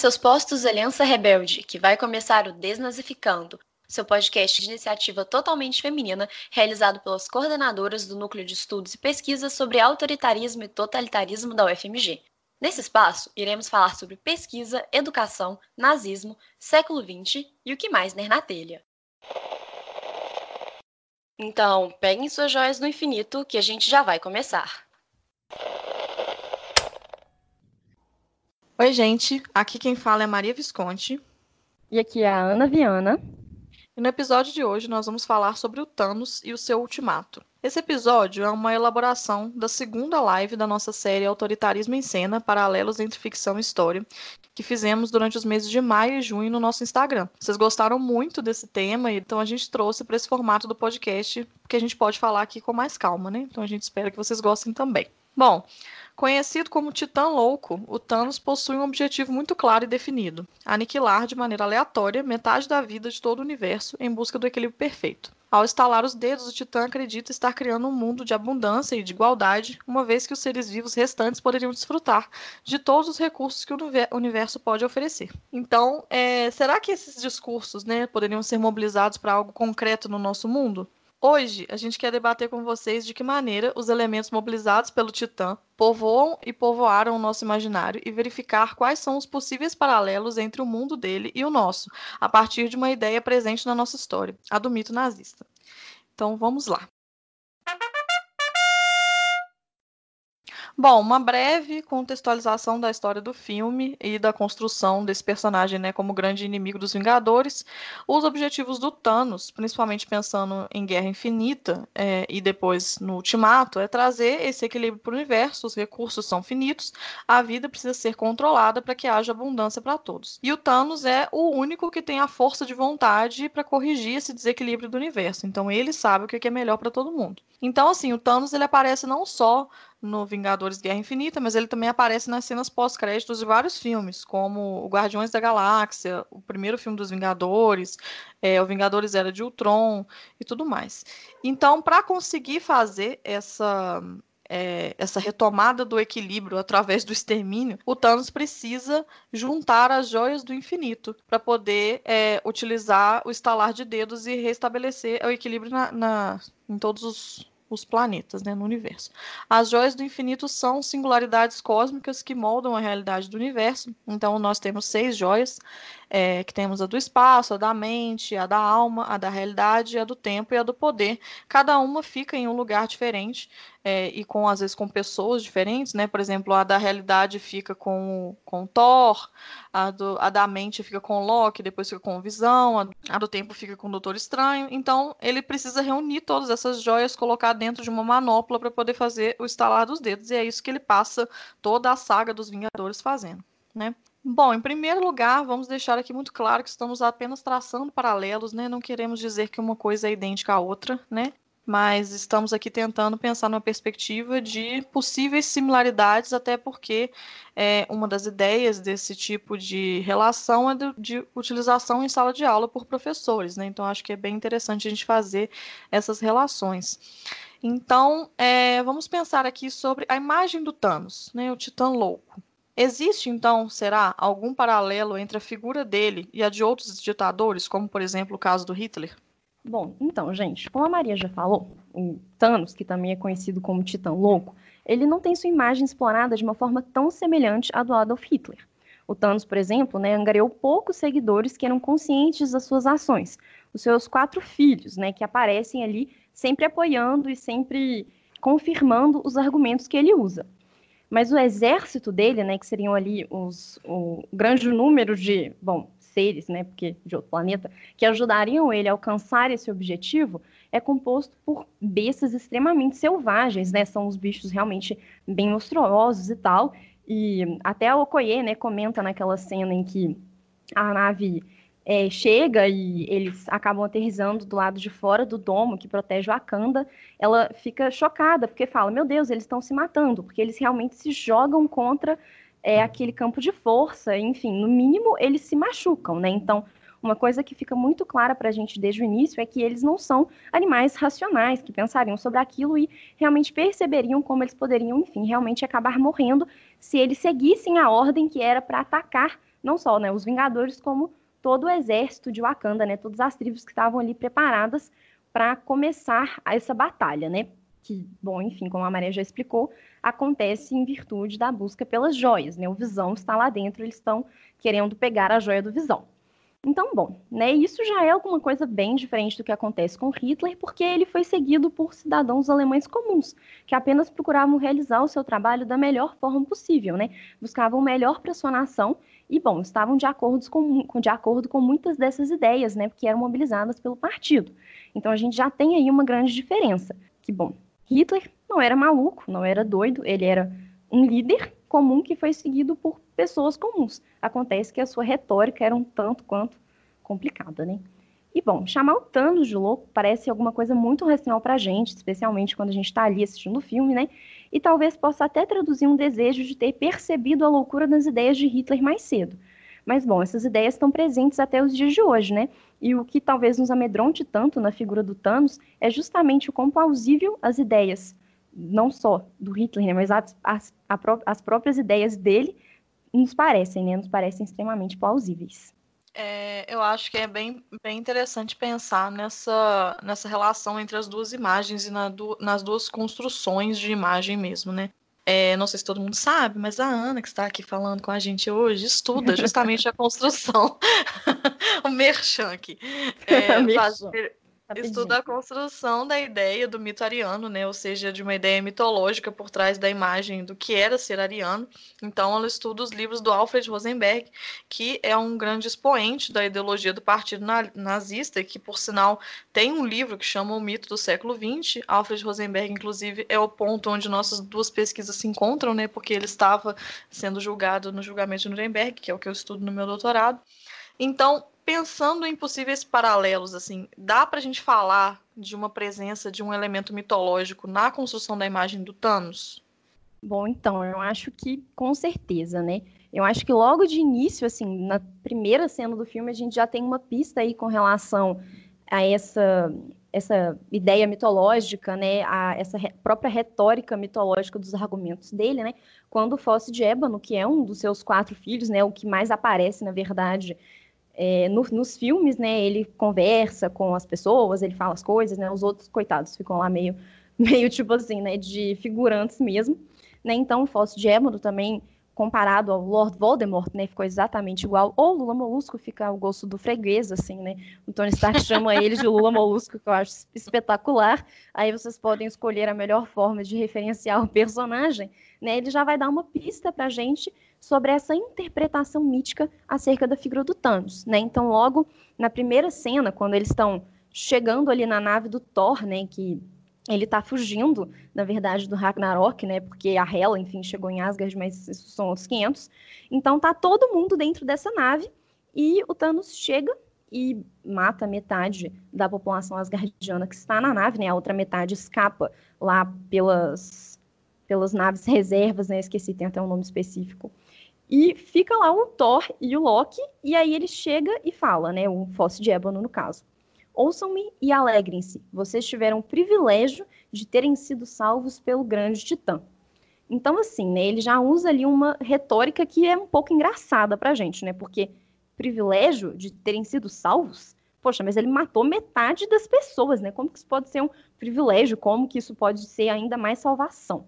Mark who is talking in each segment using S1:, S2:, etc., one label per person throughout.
S1: seus postos, Aliança Rebelde, que vai começar o Desnazificando, seu podcast de iniciativa totalmente feminina, realizado pelas coordenadoras do Núcleo de Estudos e Pesquisas sobre Autoritarismo e Totalitarismo da UFMG. Nesse espaço, iremos falar sobre pesquisa, educação, nazismo, século XX e o que mais ner na telha. Então, peguem suas joias no infinito que a gente já vai começar.
S2: Oi, gente. Aqui quem fala é Maria Visconti.
S3: E aqui é a Ana Viana.
S2: E no episódio de hoje nós vamos falar sobre o Thanos e o seu ultimato. Esse episódio é uma elaboração da segunda live da nossa série Autoritarismo em Cena, Paralelos entre Ficção e História, que fizemos durante os meses de maio e junho no nosso Instagram. Vocês gostaram muito desse tema, então a gente trouxe para esse formato do podcast, porque a gente pode falar aqui com mais calma, né? Então a gente espera que vocês gostem também. Bom, Conhecido como Titã Louco, o Thanos possui um objetivo muito claro e definido: aniquilar de maneira aleatória metade da vida de todo o universo em busca do equilíbrio perfeito. Ao estalar os dedos, o Titã acredita estar criando um mundo de abundância e de igualdade, uma vez que os seres vivos restantes poderiam desfrutar de todos os recursos que o universo pode oferecer. Então, é, será que esses discursos né, poderiam ser mobilizados para algo concreto no nosso mundo? Hoje, a gente quer debater com vocês de que maneira os elementos mobilizados pelo Titã povoam e povoaram o nosso imaginário e verificar quais são os possíveis paralelos entre o mundo dele e o nosso, a partir de uma ideia presente na nossa história, a do mito nazista. Então, vamos lá. Bom, uma breve contextualização da história do filme e da construção desse personagem né, como grande inimigo dos Vingadores. Os objetivos do Thanos, principalmente pensando em Guerra Infinita é, e depois no Ultimato, é trazer esse equilíbrio para o universo. Os recursos são finitos, a vida precisa ser controlada para que haja abundância para todos. E o Thanos é o único que tem a força de vontade para corrigir esse desequilíbrio do universo. Então ele sabe o que é melhor para todo mundo. Então, assim, o Thanos ele aparece não só no Vingadores Guerra Infinita, mas ele também aparece nas cenas pós-créditos de vários filmes, como o Guardiões da Galáxia, o primeiro filme dos Vingadores, é, o Vingadores Era de Ultron e tudo mais. Então, para conseguir fazer essa, é, essa retomada do equilíbrio através do extermínio, o Thanos precisa juntar as joias do infinito para poder é, utilizar o estalar de dedos e restabelecer o equilíbrio na, na, em todos os os planetas né, no universo. As joias do infinito são singularidades cósmicas que moldam a realidade do universo. Então, nós temos seis joias, é, que temos a do espaço, a da mente, a da alma, a da realidade, a do tempo e a do poder. Cada uma fica em um lugar diferente é, e com às vezes com pessoas diferentes, né? Por exemplo, a da realidade fica com, com Thor, a, do, a da mente fica com Loki, depois fica com Visão, a, a do tempo fica com o Doutor Estranho. Então, ele precisa reunir todas essas joias, colocar dentro de uma manopla para poder fazer o estalar dos dedos. E é isso que ele passa toda a saga dos Vingadores fazendo, né? Bom, em primeiro lugar, vamos deixar aqui muito claro que estamos apenas traçando paralelos, né? Não queremos dizer que uma coisa é idêntica à outra, né? Mas estamos aqui tentando pensar numa perspectiva de possíveis similaridades, até porque é, uma das ideias desse tipo de relação é de, de, utilização em sala de aula por professores, né? Então acho que é bem interessante a gente fazer essas relações. Então, é, vamos pensar aqui sobre a imagem do Thanos, né? O Titã Louco. Existe, então, será, algum paralelo entre a figura dele e a de outros ditadores, como, por exemplo, o caso do Hitler?
S3: Bom, então, gente, como a Maria já falou, o Thanos, que também é conhecido como Titã Louco, ele não tem sua imagem explorada de uma forma tão semelhante à do Adolf Hitler. O Thanos, por exemplo, né, angariou poucos seguidores que eram conscientes das suas ações. Os seus quatro filhos, né, que aparecem ali sempre apoiando e sempre confirmando os argumentos que ele usa. Mas o exército dele, né, que seriam ali os, o grande número de, bom, seres, né, porque de outro planeta, que ajudariam ele a alcançar esse objetivo, é composto por bestas extremamente selvagens, né? São os bichos realmente bem monstruosos e tal. E até a Okoye, né, comenta naquela cena em que a nave é, chega e eles acabam aterrizando do lado de fora do domo que protege o Akanda, ela fica chocada, porque fala, meu Deus, eles estão se matando, porque eles realmente se jogam contra é, aquele campo de força, enfim, no mínimo eles se machucam, né? Então, uma coisa que fica muito clara para a gente desde o início é que eles não são animais racionais, que pensariam sobre aquilo e realmente perceberiam como eles poderiam, enfim, realmente acabar morrendo se eles seguissem a ordem que era para atacar não só né, os Vingadores, como todo o exército de Wakanda, né, todas as tribos que estavam ali preparadas para começar essa batalha, né? Que, bom, enfim, como a Maria já explicou, acontece em virtude da busca pelas joias, né? O Visão está lá dentro, eles estão querendo pegar a joia do Visão. Então, bom, né, isso já é alguma coisa bem diferente do que acontece com Hitler, porque ele foi seguido por cidadãos alemães comuns, que apenas procuravam realizar o seu trabalho da melhor forma possível, né? Buscavam o melhor para sua nação e, bom, estavam de acordo com, de acordo com muitas dessas ideias, né, que eram mobilizadas pelo partido. Então, a gente já tem aí uma grande diferença, que, bom, Hitler não era maluco, não era doido, ele era um líder comum que foi seguido por pessoas comuns. Acontece que a sua retórica era um tanto quanto complicada, né? E bom, chamar o Thanos de louco parece alguma coisa muito racional pra gente, especialmente quando a gente está ali assistindo o filme, né? E talvez possa até traduzir um desejo de ter percebido a loucura das ideias de Hitler mais cedo. Mas bom, essas ideias estão presentes até os dias de hoje, né? E o que talvez nos amedronte tanto na figura do Thanos é justamente o quão plausível as ideias, não só do Hitler, né, mas as, as, as próprias ideias dele nos parecem, né? Nos parecem extremamente plausíveis.
S2: É, eu acho que é bem, bem interessante pensar nessa, nessa relação entre as duas imagens e na du, nas duas construções de imagem mesmo, né? É, não sei se todo mundo sabe, mas a Ana, que está aqui falando com a gente hoje, estuda justamente a construção. o Merchan aqui. É, fazer, Estuda a construção da ideia do mito ariano, né? Ou seja, de uma ideia mitológica por trás da imagem do que era ser ariano. Então, ela estuda os livros do Alfred Rosenberg, que é um grande expoente da ideologia do partido nazista, que, por sinal, tem um livro que chama O Mito do Século XX. Alfred Rosenberg, inclusive, é o ponto onde nossas duas pesquisas se encontram, né? Porque ele estava sendo julgado no julgamento de Nuremberg, que é o que eu estudo no meu doutorado. Então, pensando em possíveis paralelos, assim, dá para a gente falar de uma presença de um elemento mitológico na construção da imagem do Thanos?
S3: Bom, então, eu acho que com certeza, né? Eu acho que logo de início, assim, na primeira cena do filme, a gente já tem uma pista aí com relação a essa essa ideia mitológica, né, a essa re própria retórica mitológica dos argumentos dele, né, quando o Fosse de Ébano, que é um dos seus quatro filhos, né, o que mais aparece, na verdade, é, no, nos filmes, né, ele conversa com as pessoas, ele fala as coisas, né, os outros, coitados, ficam lá meio, meio tipo assim, né, de figurantes mesmo, né, então o Fausto de Ébano também, comparado ao Lord Voldemort, né, ficou exatamente igual, ou Lula Molusco fica ao gosto do freguês, assim, né, o Tony Stark chama ele de Lula Molusco, que eu acho espetacular, aí vocês podem escolher a melhor forma de referenciar o personagem, né, ele já vai dar uma pista pra gente sobre essa interpretação mítica acerca da figura do Thanos, né? Então, logo na primeira cena, quando eles estão chegando ali na nave do Thor, né, que ele está fugindo, na verdade, do Ragnarok, né, porque a Hela, enfim, chegou em Asgard, mas isso são outros 500. Então, tá todo mundo dentro dessa nave e o Thanos chega e mata metade da população asgardiana que está na nave, né? A outra metade escapa lá pelas pelas naves reservas, né? Esqueci, tem até um nome específico. E fica lá o Thor e o Loki, e aí ele chega e fala, né, o Fosse de Ébano no caso. Ouçam-me e alegrem-se, vocês tiveram o privilégio de terem sido salvos pelo grande titã. Então, assim, né, ele já usa ali uma retórica que é um pouco engraçada pra gente, né, porque privilégio de terem sido salvos? Poxa, mas ele matou metade das pessoas, né, como que isso pode ser um privilégio? Como que isso pode ser ainda mais salvação?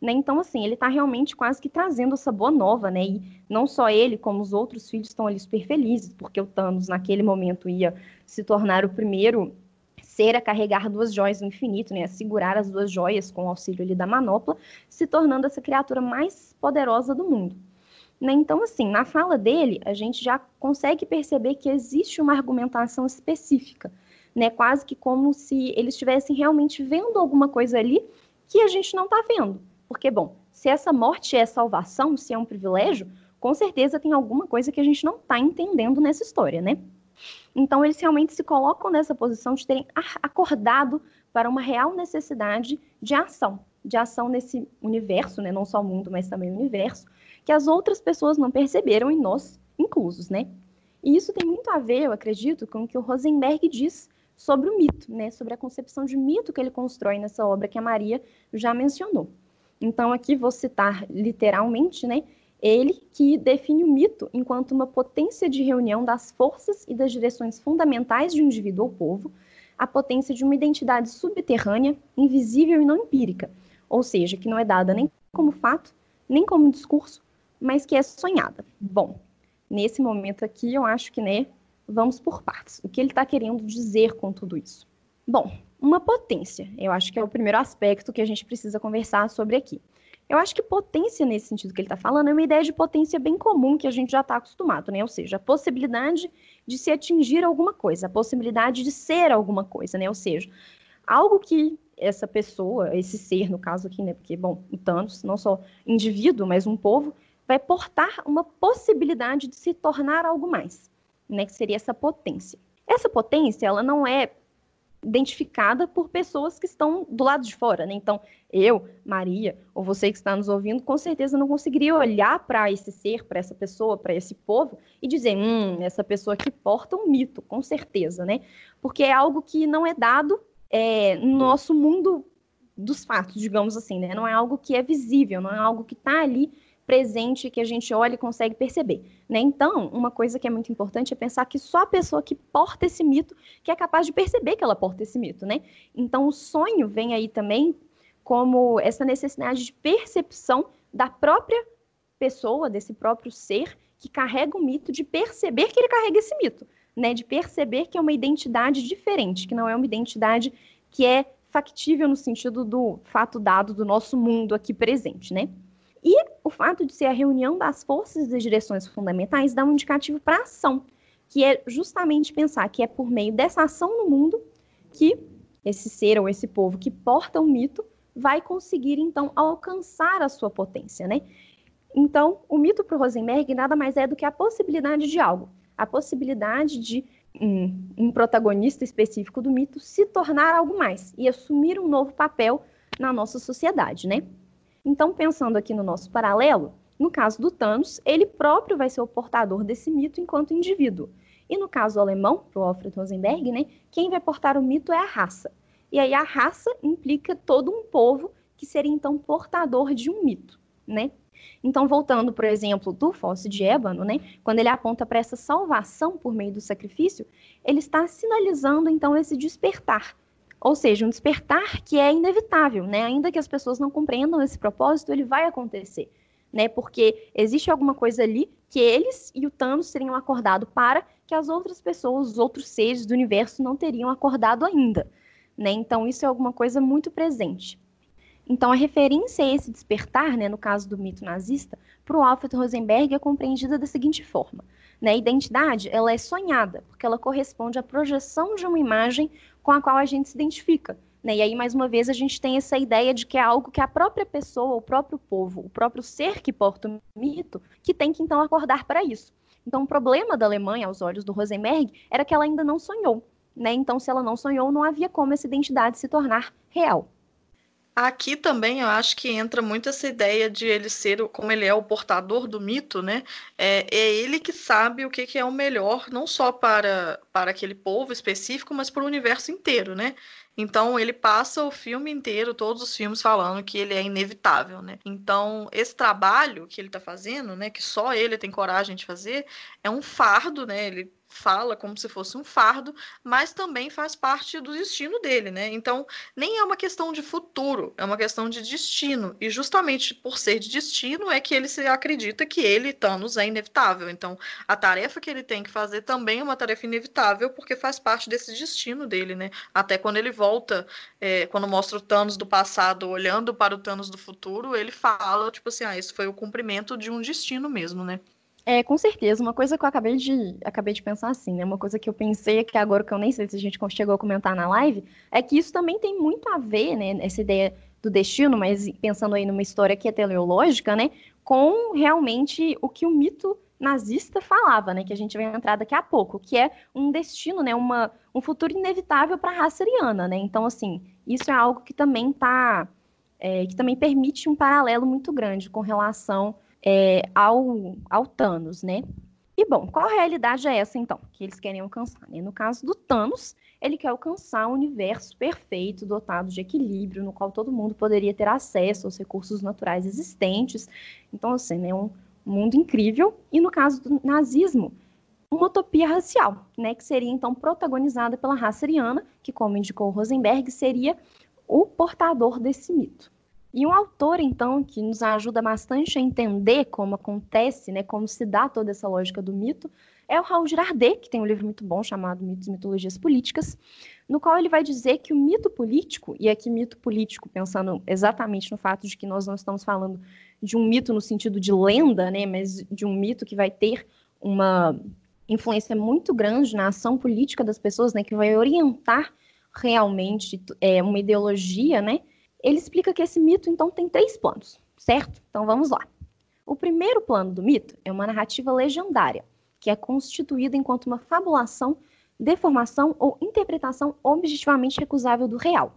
S3: Né? Então, assim, ele está realmente quase que trazendo essa boa nova, né? E não só ele, como os outros filhos estão ali super felizes, porque o Thanos, naquele momento, ia se tornar o primeiro ser a carregar duas joias no infinito, né? A segurar as duas joias com o auxílio ali da manopla, se tornando essa criatura mais poderosa do mundo. Né? Então, assim, na fala dele, a gente já consegue perceber que existe uma argumentação específica, né? Quase que como se eles estivessem realmente vendo alguma coisa ali que a gente não está vendo. Porque, bom, se essa morte é salvação, se é um privilégio, com certeza tem alguma coisa que a gente não está entendendo nessa história, né? Então, eles realmente se colocam nessa posição de terem acordado para uma real necessidade de ação, de ação nesse universo, né? não só o mundo, mas também o universo, que as outras pessoas não perceberam e nós inclusos, né? E isso tem muito a ver, eu acredito, com o que o Rosenberg diz sobre o mito, né? Sobre a concepção de mito que ele constrói nessa obra que a Maria já mencionou. Então, aqui vou citar literalmente, né? Ele que define o mito enquanto uma potência de reunião das forças e das direções fundamentais de um indivíduo ou povo, a potência de uma identidade subterrânea, invisível e não empírica, ou seja, que não é dada nem como fato, nem como discurso, mas que é sonhada. Bom, nesse momento aqui eu acho que, né, vamos por partes. O que ele está querendo dizer com tudo isso? Bom, uma potência, eu acho que é o primeiro aspecto que a gente precisa conversar sobre aqui. Eu acho que potência, nesse sentido que ele está falando, é uma ideia de potência bem comum que a gente já está acostumado, né? Ou seja, a possibilidade de se atingir alguma coisa, a possibilidade de ser alguma coisa, né? Ou seja, algo que essa pessoa, esse ser, no caso aqui, né? Porque, bom, o Thanos, não só indivíduo, mas um povo, vai portar uma possibilidade de se tornar algo mais, né? Que seria essa potência. Essa potência, ela não é identificada por pessoas que estão do lado de fora, né? Então, eu, Maria, ou você que está nos ouvindo, com certeza não conseguiria olhar para esse ser, para essa pessoa, para esse povo e dizer, hum, essa pessoa aqui porta um mito, com certeza, né? Porque é algo que não é dado é, no nosso mundo dos fatos, digamos assim, né? Não é algo que é visível, não é algo que está ali presente que a gente olha e consegue perceber. Né? Então, uma coisa que é muito importante é pensar que só a pessoa que porta esse mito que é capaz de perceber que ela porta esse mito. Né? Então, o sonho vem aí também como essa necessidade de percepção da própria pessoa, desse próprio ser que carrega o mito, de perceber que ele carrega esse mito, né? De perceber que é uma identidade diferente, que não é uma identidade que é factível no sentido do fato dado do nosso mundo aqui presente, né? E o fato de ser a reunião das forças e das direções fundamentais dá um indicativo para ação, que é justamente pensar que é por meio dessa ação no mundo que esse ser ou esse povo que porta o mito vai conseguir então alcançar a sua potência, né? Então, o mito para o Rosenberg nada mais é do que a possibilidade de algo, a possibilidade de um, um protagonista específico do mito se tornar algo mais e assumir um novo papel na nossa sociedade, né? Então, pensando aqui no nosso paralelo, no caso do Thanos, ele próprio vai ser o portador desse mito enquanto indivíduo. E no caso alemão, para o Alfred Rosenberg, né, quem vai portar o mito é a raça. E aí a raça implica todo um povo que seria então portador de um mito, né? Então, voltando, por exemplo, do Fóssil de Ébano, né, quando ele aponta para essa salvação por meio do sacrifício, ele está sinalizando então esse despertar ou seja, um despertar que é inevitável, né? Ainda que as pessoas não compreendam esse propósito, ele vai acontecer, né? Porque existe alguma coisa ali que eles e o Thanos teriam acordado para que as outras pessoas, os outros seres do universo não teriam acordado ainda, né? Então isso é alguma coisa muito presente. Então, a referência a esse despertar, né, no caso do mito nazista, para o Alfred Rosenberg é compreendida da seguinte forma. Né, a identidade ela é sonhada, porque ela corresponde à projeção de uma imagem com a qual a gente se identifica. Né? E aí, mais uma vez, a gente tem essa ideia de que é algo que a própria pessoa, o próprio povo, o próprio ser que porta o mito, que tem que então acordar para isso. Então, o problema da Alemanha, aos olhos do Rosenberg, era que ela ainda não sonhou. Né? Então, se ela não sonhou, não havia como essa identidade se tornar real.
S2: Aqui também eu acho que entra muito essa ideia de ele ser, como ele é o portador do mito, né? É, é ele que sabe o que, que é o melhor, não só para, para aquele povo específico, mas para o universo inteiro, né? Então ele passa o filme inteiro, todos os filmes falando que ele é inevitável, né? Então esse trabalho que ele está fazendo, né, que só ele tem coragem de fazer, é um fardo, né? Ele fala como se fosse um fardo, mas também faz parte do destino dele, né? Então, nem é uma questão de futuro, é uma questão de destino. E justamente por ser de destino é que ele se acredita que ele, Thanos, é inevitável. Então, a tarefa que ele tem que fazer também é uma tarefa inevitável, porque faz parte desse destino dele, né? Até quando ele volta, é, quando mostra o Thanos do passado olhando para o Thanos do futuro, ele fala, tipo assim, ah, isso foi o cumprimento de um destino mesmo, né?
S3: É, com certeza. Uma coisa que eu acabei de, acabei de pensar assim, né? Uma coisa que eu pensei que agora que eu nem sei se a gente chegou a comentar na live, é que isso também tem muito a ver, né? Essa ideia do destino, mas pensando aí numa história que é teleológica, né, com realmente o que o mito nazista falava, né, que a gente vai entrar daqui a pouco, que é um destino, né, uma, um futuro inevitável para a raça ariana, né? Então, assim, isso é algo que também tá, é, que também permite um paralelo muito grande com relação é, ao, ao Thanos, né? E bom, qual realidade é essa então que eles querem alcançar? Né? No caso do Thanos, ele quer alcançar um universo perfeito, dotado de equilíbrio, no qual todo mundo poderia ter acesso aos recursos naturais existentes. Então, assim, é um mundo incrível. E no caso do nazismo, uma utopia racial, né, que seria então protagonizada pela raça ariana, que, como indicou Rosenberg, seria o portador desse mito. E um autor, então, que nos ajuda bastante a entender como acontece, né, como se dá toda essa lógica do mito, é o Raul Girardet, que tem um livro muito bom chamado Mitos e Mitologias Políticas, no qual ele vai dizer que o mito político, e aqui mito político, pensando exatamente no fato de que nós não estamos falando de um mito no sentido de lenda, né, mas de um mito que vai ter uma influência muito grande na ação política das pessoas, né, que vai orientar realmente é, uma ideologia, né, ele explica que esse mito, então, tem três planos, certo? Então vamos lá. O primeiro plano do mito é uma narrativa legendária, que é constituída enquanto uma fabulação, deformação ou interpretação objetivamente recusável do real.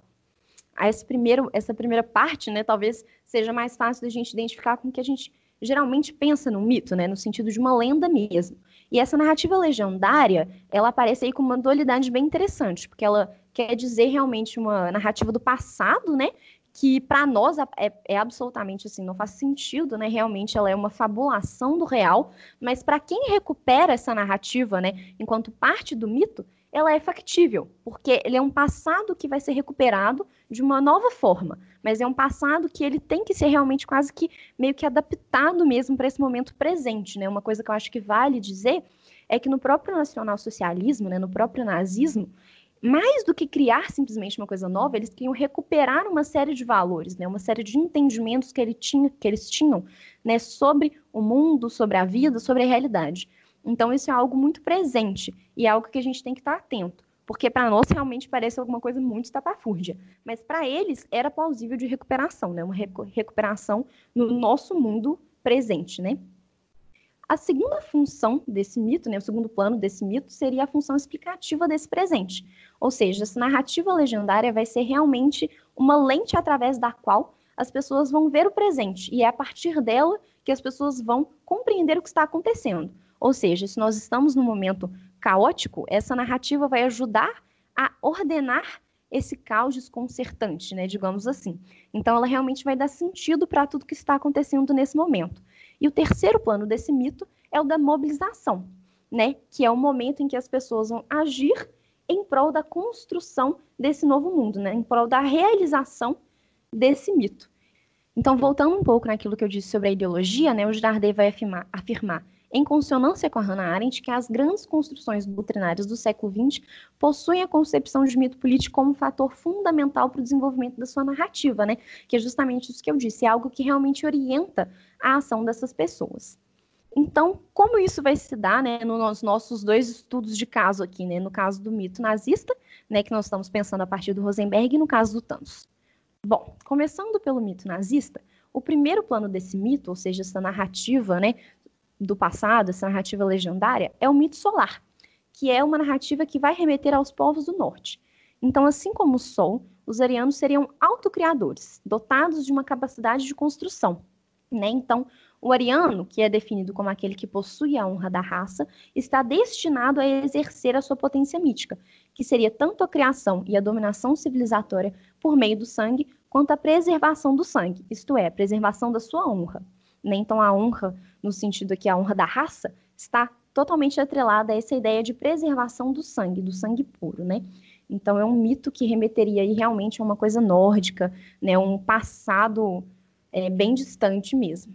S3: Esse primeiro, essa primeira parte, né, talvez seja mais fácil da gente identificar com o que a gente geralmente pensa no mito, né, no sentido de uma lenda mesmo. E essa narrativa legendária, ela aparece aí com uma dualidade bem interessante, porque ela quer dizer realmente uma narrativa do passado, né, que para nós é, é, absolutamente assim, não faz sentido, né? Realmente ela é uma fabulação do real, mas para quem recupera essa narrativa, né, enquanto parte do mito, ela é factível, porque ele é um passado que vai ser recuperado de uma nova forma, mas é um passado que ele tem que ser realmente quase que meio que adaptado mesmo para esse momento presente, né? Uma coisa que eu acho que vale dizer é que no próprio nacionalsocialismo, né, no próprio nazismo, mais do que criar simplesmente uma coisa nova, eles queriam recuperar uma série de valores, né, uma série de entendimentos que, ele tinha, que eles tinham né, sobre o mundo, sobre a vida, sobre a realidade. Então, isso é algo muito presente e é algo que a gente tem que estar atento, porque para nós realmente parece alguma coisa muito estapafúrdia, mas para eles era plausível de recuperação, né, uma recuperação no nosso mundo presente, né? A segunda função desse mito, né, o segundo plano desse mito, seria a função explicativa desse presente. Ou seja, essa narrativa legendária vai ser realmente uma lente através da qual as pessoas vão ver o presente, e é a partir dela que as pessoas vão compreender o que está acontecendo. Ou seja, se nós estamos num momento caótico, essa narrativa vai ajudar a ordenar esse caos desconcertante, né, digamos assim. Então, ela realmente vai dar sentido para tudo que está acontecendo nesse momento. E o terceiro plano desse mito é o da mobilização, né? Que é o momento em que as pessoas vão agir em prol da construção desse novo mundo, né? Em prol da realização desse mito. Então, voltando um pouco naquilo que eu disse sobre a ideologia, né? O Girardet vai afirmar, afirmar em consonância com a Hannah Arendt, que as grandes construções doutrinárias do século XX possuem a concepção de mito político como um fator fundamental para o desenvolvimento da sua narrativa, né? Que é justamente isso que eu disse, é algo que realmente orienta a ação dessas pessoas. Então, como isso vai se dar, né, nos nossos dois estudos de caso aqui, né, no caso do mito nazista, né, que nós estamos pensando a partir do Rosenberg, e no caso do Thanos. Bom, começando pelo mito nazista, o primeiro plano desse mito, ou seja, essa narrativa, né, do passado, essa narrativa legendária, é o mito solar, que é uma narrativa que vai remeter aos povos do norte. Então, assim como o Sol, os arianos seriam autocriadores, dotados de uma capacidade de construção. Né? Então, o ariano, que é definido como aquele que possui a honra da raça, está destinado a exercer a sua potência mítica, que seria tanto a criação e a dominação civilizatória por meio do sangue, quanto a preservação do sangue, isto é, a preservação da sua honra. Né? Então, a honra, no sentido aqui, a honra da raça, está totalmente atrelada a essa ideia de preservação do sangue, do sangue puro, né? Então, é um mito que remeteria aí realmente a uma coisa nórdica, né? Um passado é, bem distante mesmo.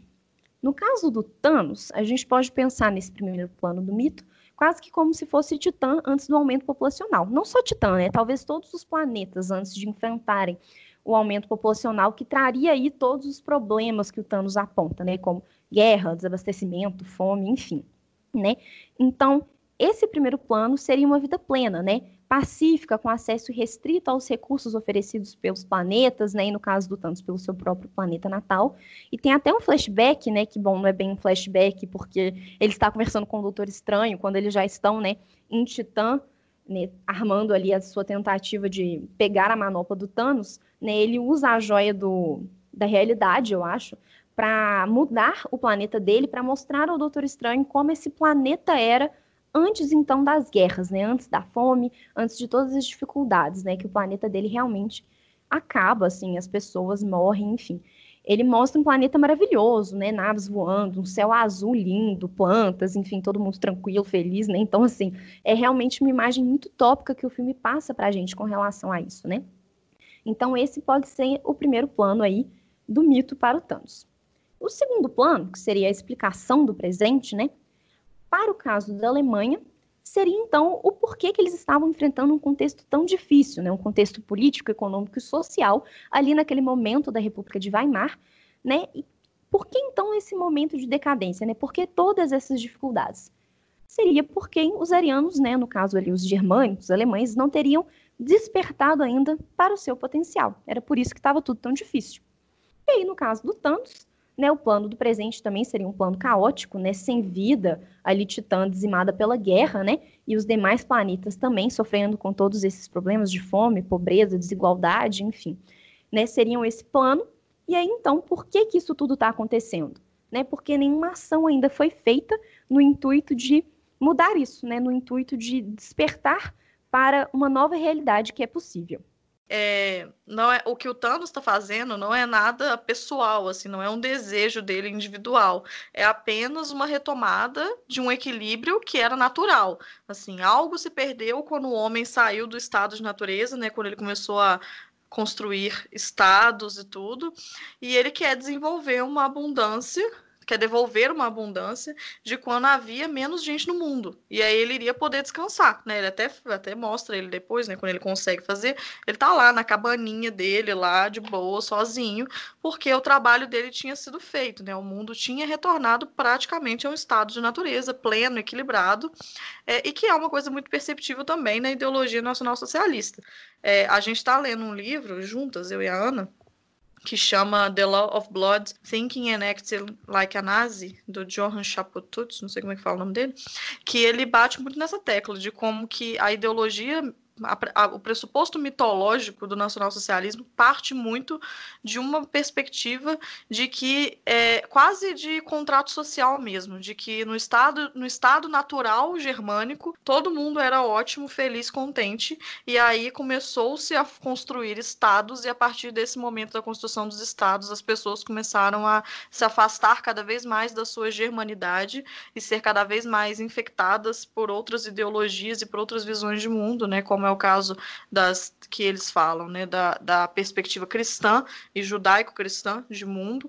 S3: No caso do Thanos, a gente pode pensar nesse primeiro plano do mito quase que como se fosse Titã antes do aumento populacional. Não só Titã, né? Talvez todos os planetas antes de enfrentarem o aumento populacional que traria aí todos os problemas que o Thanos aponta, né, como guerra, desabastecimento, fome, enfim, né? Então, esse primeiro plano seria uma vida plena, né? Pacífica, com acesso restrito aos recursos oferecidos pelos planetas, né? E no caso do Thanos, pelo seu próprio planeta natal. E tem até um flashback, né? Que, bom, não é bem um flashback, porque ele está conversando com o Doutor Estranho, quando eles já estão, né? Em Titã, né, armando ali a sua tentativa de pegar a manopla do Thanos, né? Ele usa a joia do, da realidade, eu acho, para mudar o planeta dele, para mostrar ao Doutor Estranho como esse planeta era antes então das guerras, né? Antes da fome, antes de todas as dificuldades, né? Que o planeta dele realmente acaba, assim, as pessoas morrem, enfim. Ele mostra um planeta maravilhoso, né? Naves voando, um céu azul lindo, plantas, enfim, todo mundo tranquilo, feliz, né? Então, assim, é realmente uma imagem muito tópica que o filme passa pra gente com relação a isso, né? Então, esse pode ser o primeiro plano aí do mito para o Thanos. O segundo plano, que seria a explicação do presente, né? Para o caso da Alemanha, seria então o porquê que eles estavam enfrentando um contexto tão difícil, né? um contexto político, econômico e social, ali naquele momento da República de Weimar, né? E por que então esse momento de decadência, né? Por que todas essas dificuldades? Seria porque os arianos, né, no caso ali os germânicos, os alemães, não teriam despertado ainda para o seu potencial. Era por isso que estava tudo tão difícil. E aí, no caso do Thanos, né, o plano do presente também seria um plano caótico, né, sem vida, ali Titã dizimada pela guerra, né, e os demais planetas também sofrendo com todos esses problemas de fome, pobreza, desigualdade, enfim. Né, seriam esse plano. E aí, então, por que, que isso tudo está acontecendo? Né, porque nenhuma ação ainda foi feita no intuito de mudar isso, né, no intuito de despertar para uma nova realidade que é possível
S2: é, não é o que o Thanos está fazendo não é nada pessoal, assim, não é um desejo dele individual, é apenas uma retomada de um equilíbrio que era natural. Assim, algo se perdeu quando o homem saiu do estado de natureza, né, quando ele começou a construir estados e tudo, e ele quer desenvolver uma abundância quer devolver uma abundância de quando havia menos gente no mundo. E aí ele iria poder descansar, né? Ele até, até mostra ele depois, né? Quando ele consegue fazer, ele tá lá na cabaninha dele, lá de boa, sozinho, porque o trabalho dele tinha sido feito, né? O mundo tinha retornado praticamente a um estado de natureza pleno, equilibrado, é, e que é uma coisa muito perceptível também na ideologia nacional socialista. É, a gente está lendo um livro juntas, eu e a Ana, que chama The Law of Blood, Thinking and Acting Like a Nazi, do Johann Chapututz, não sei como é que fala o nome dele, que ele bate muito nessa tecla de como que a ideologia a, a, o pressuposto mitológico do nacionalsocialismo parte muito de uma perspectiva de que é quase de contrato social mesmo, de que no estado, no estado natural germânico todo mundo era ótimo, feliz, contente, e aí começou-se a construir estados, e a partir desse momento da construção dos estados, as pessoas começaram a se afastar cada vez mais da sua germanidade e ser cada vez mais infectadas por outras ideologias e por outras visões de mundo, né, como como é o caso das que eles falam, né, da, da perspectiva cristã e judaico-cristã de mundo,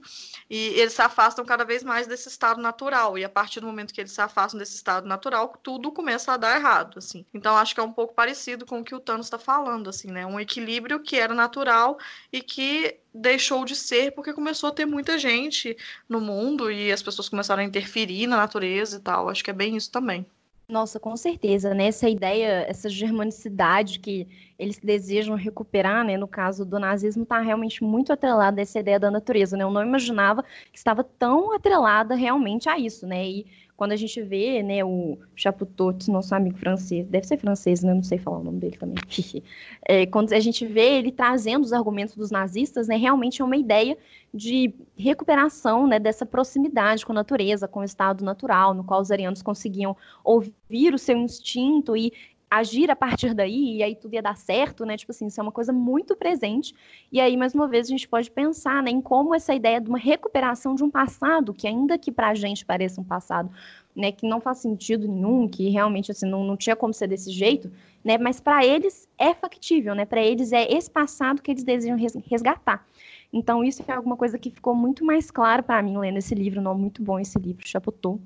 S2: e eles se afastam cada vez mais desse estado natural, e a partir do momento que eles se afastam desse estado natural, tudo começa a dar errado, assim. Então, acho que é um pouco parecido com o que o Thanos está falando, assim, né, um equilíbrio que era natural e que deixou de ser porque começou a ter muita gente no mundo e as pessoas começaram a interferir na natureza e tal. Acho que é bem isso também.
S3: Nossa, com certeza, né? Essa ideia, essa germanicidade que eles desejam recuperar, né? No caso do nazismo, está realmente muito atrelada a essa ideia da natureza, né? Eu não imaginava que estava tão atrelada realmente a isso, né? E quando a gente vê, né, o Chaputot, nosso amigo francês, deve ser francês, né, não sei falar o nome dele também, é, quando a gente vê ele trazendo os argumentos dos nazistas, né, realmente é uma ideia de recuperação, né, dessa proximidade com a natureza, com o estado natural, no qual os arianos conseguiam ouvir o seu instinto e agir a partir daí, e aí tudo ia dar certo, né? Tipo assim, isso é uma coisa muito presente. E aí, mais uma vez, a gente pode pensar né, em como essa ideia de uma recuperação de um passado, que ainda que para a gente pareça um passado né, que não faz sentido nenhum, que realmente assim, não, não tinha como ser desse jeito, né? Mas para eles é factível, né? Para eles é esse passado que eles desejam resgatar. Então, isso é alguma coisa que ficou muito mais claro para mim lendo esse livro, não muito bom esse livro, Chapotou.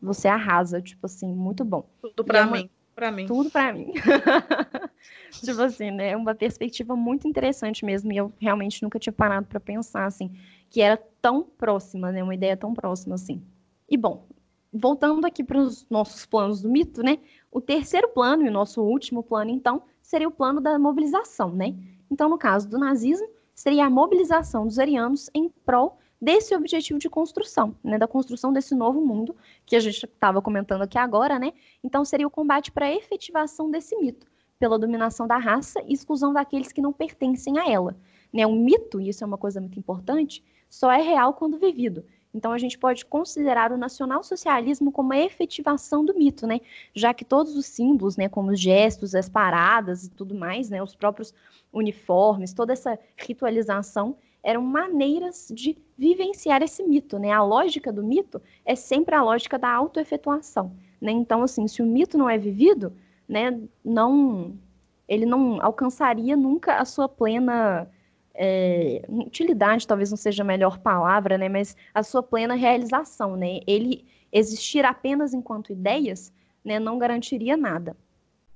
S3: Você arrasa, tipo assim, muito bom.
S2: Tudo para é mim. Para mim.
S3: Tudo para mim. tipo assim, né? Uma perspectiva muito interessante mesmo. E eu realmente nunca tinha parado para pensar, assim, que era tão próxima, né? Uma ideia tão próxima, assim. E bom, voltando aqui para os nossos planos do mito, né? O terceiro plano, e o nosso último plano, então, seria o plano da mobilização, né? Então, no caso do nazismo, seria a mobilização dos arianos em prol desse objetivo de construção, né, da construção desse novo mundo que a gente estava comentando aqui agora, né? Então seria o combate para a efetivação desse mito, pela dominação da raça e exclusão daqueles que não pertencem a ela. Né? Um mito, e isso é uma coisa muito importante, só é real quando vivido. Então a gente pode considerar o nacionalsocialismo como a efetivação do mito, né? Já que todos os símbolos, né, como os gestos, as paradas e tudo mais, né, os próprios uniformes, toda essa ritualização eram maneiras de vivenciar esse mito, né? A lógica do mito é sempre a lógica da autoefetuação, né? Então, assim, se o mito não é vivido, né, não, ele não alcançaria nunca a sua plena é, utilidade, talvez não seja a melhor palavra, né, mas a sua plena realização, né? Ele existir apenas enquanto ideias, né, não garantiria nada.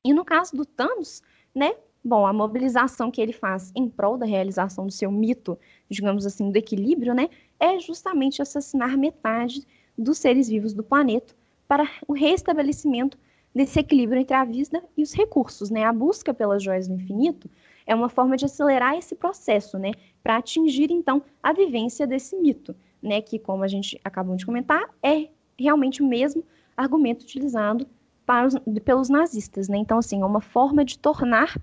S3: E no caso do Thanos, né, Bom, a mobilização que ele faz em prol da realização do seu mito, digamos assim, do equilíbrio, né, é justamente assassinar metade dos seres vivos do planeta para o restabelecimento desse equilíbrio entre a vida e os recursos, né? A busca pelas joias do infinito é uma forma de acelerar esse processo, né, para atingir então a vivência desse mito, né, que como a gente acabou de comentar, é realmente o mesmo argumento utilizado os, pelos nazistas, né? Então assim, é uma forma de tornar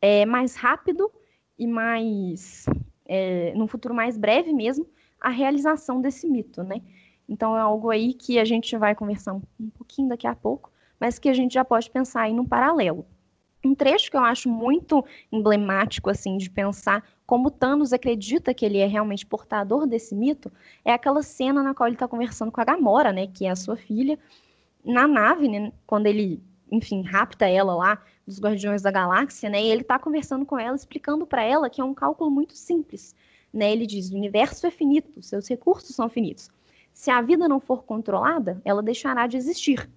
S3: é, mais rápido e mais, é, num futuro mais breve mesmo, a realização desse mito, né? Então é algo aí que a gente vai conversar um, pouquinho daqui a pouco, mas que a gente já pode pensar aí num paralelo. Um trecho que eu acho muito emblemático, assim, de pensar como Thanos acredita que ele é realmente portador desse mito, é aquela cena na qual ele está conversando com a Gamora, né, que é a sua filha, na nave, né, quando ele, enfim, rapta ela lá dos Guardiões da Galáxia, né? E ele está conversando com ela, explicando para ela que é um cálculo muito simples, né? Ele diz: o universo é finito, seus recursos são finitos. Se a vida não for controlada, ela deixará de existir.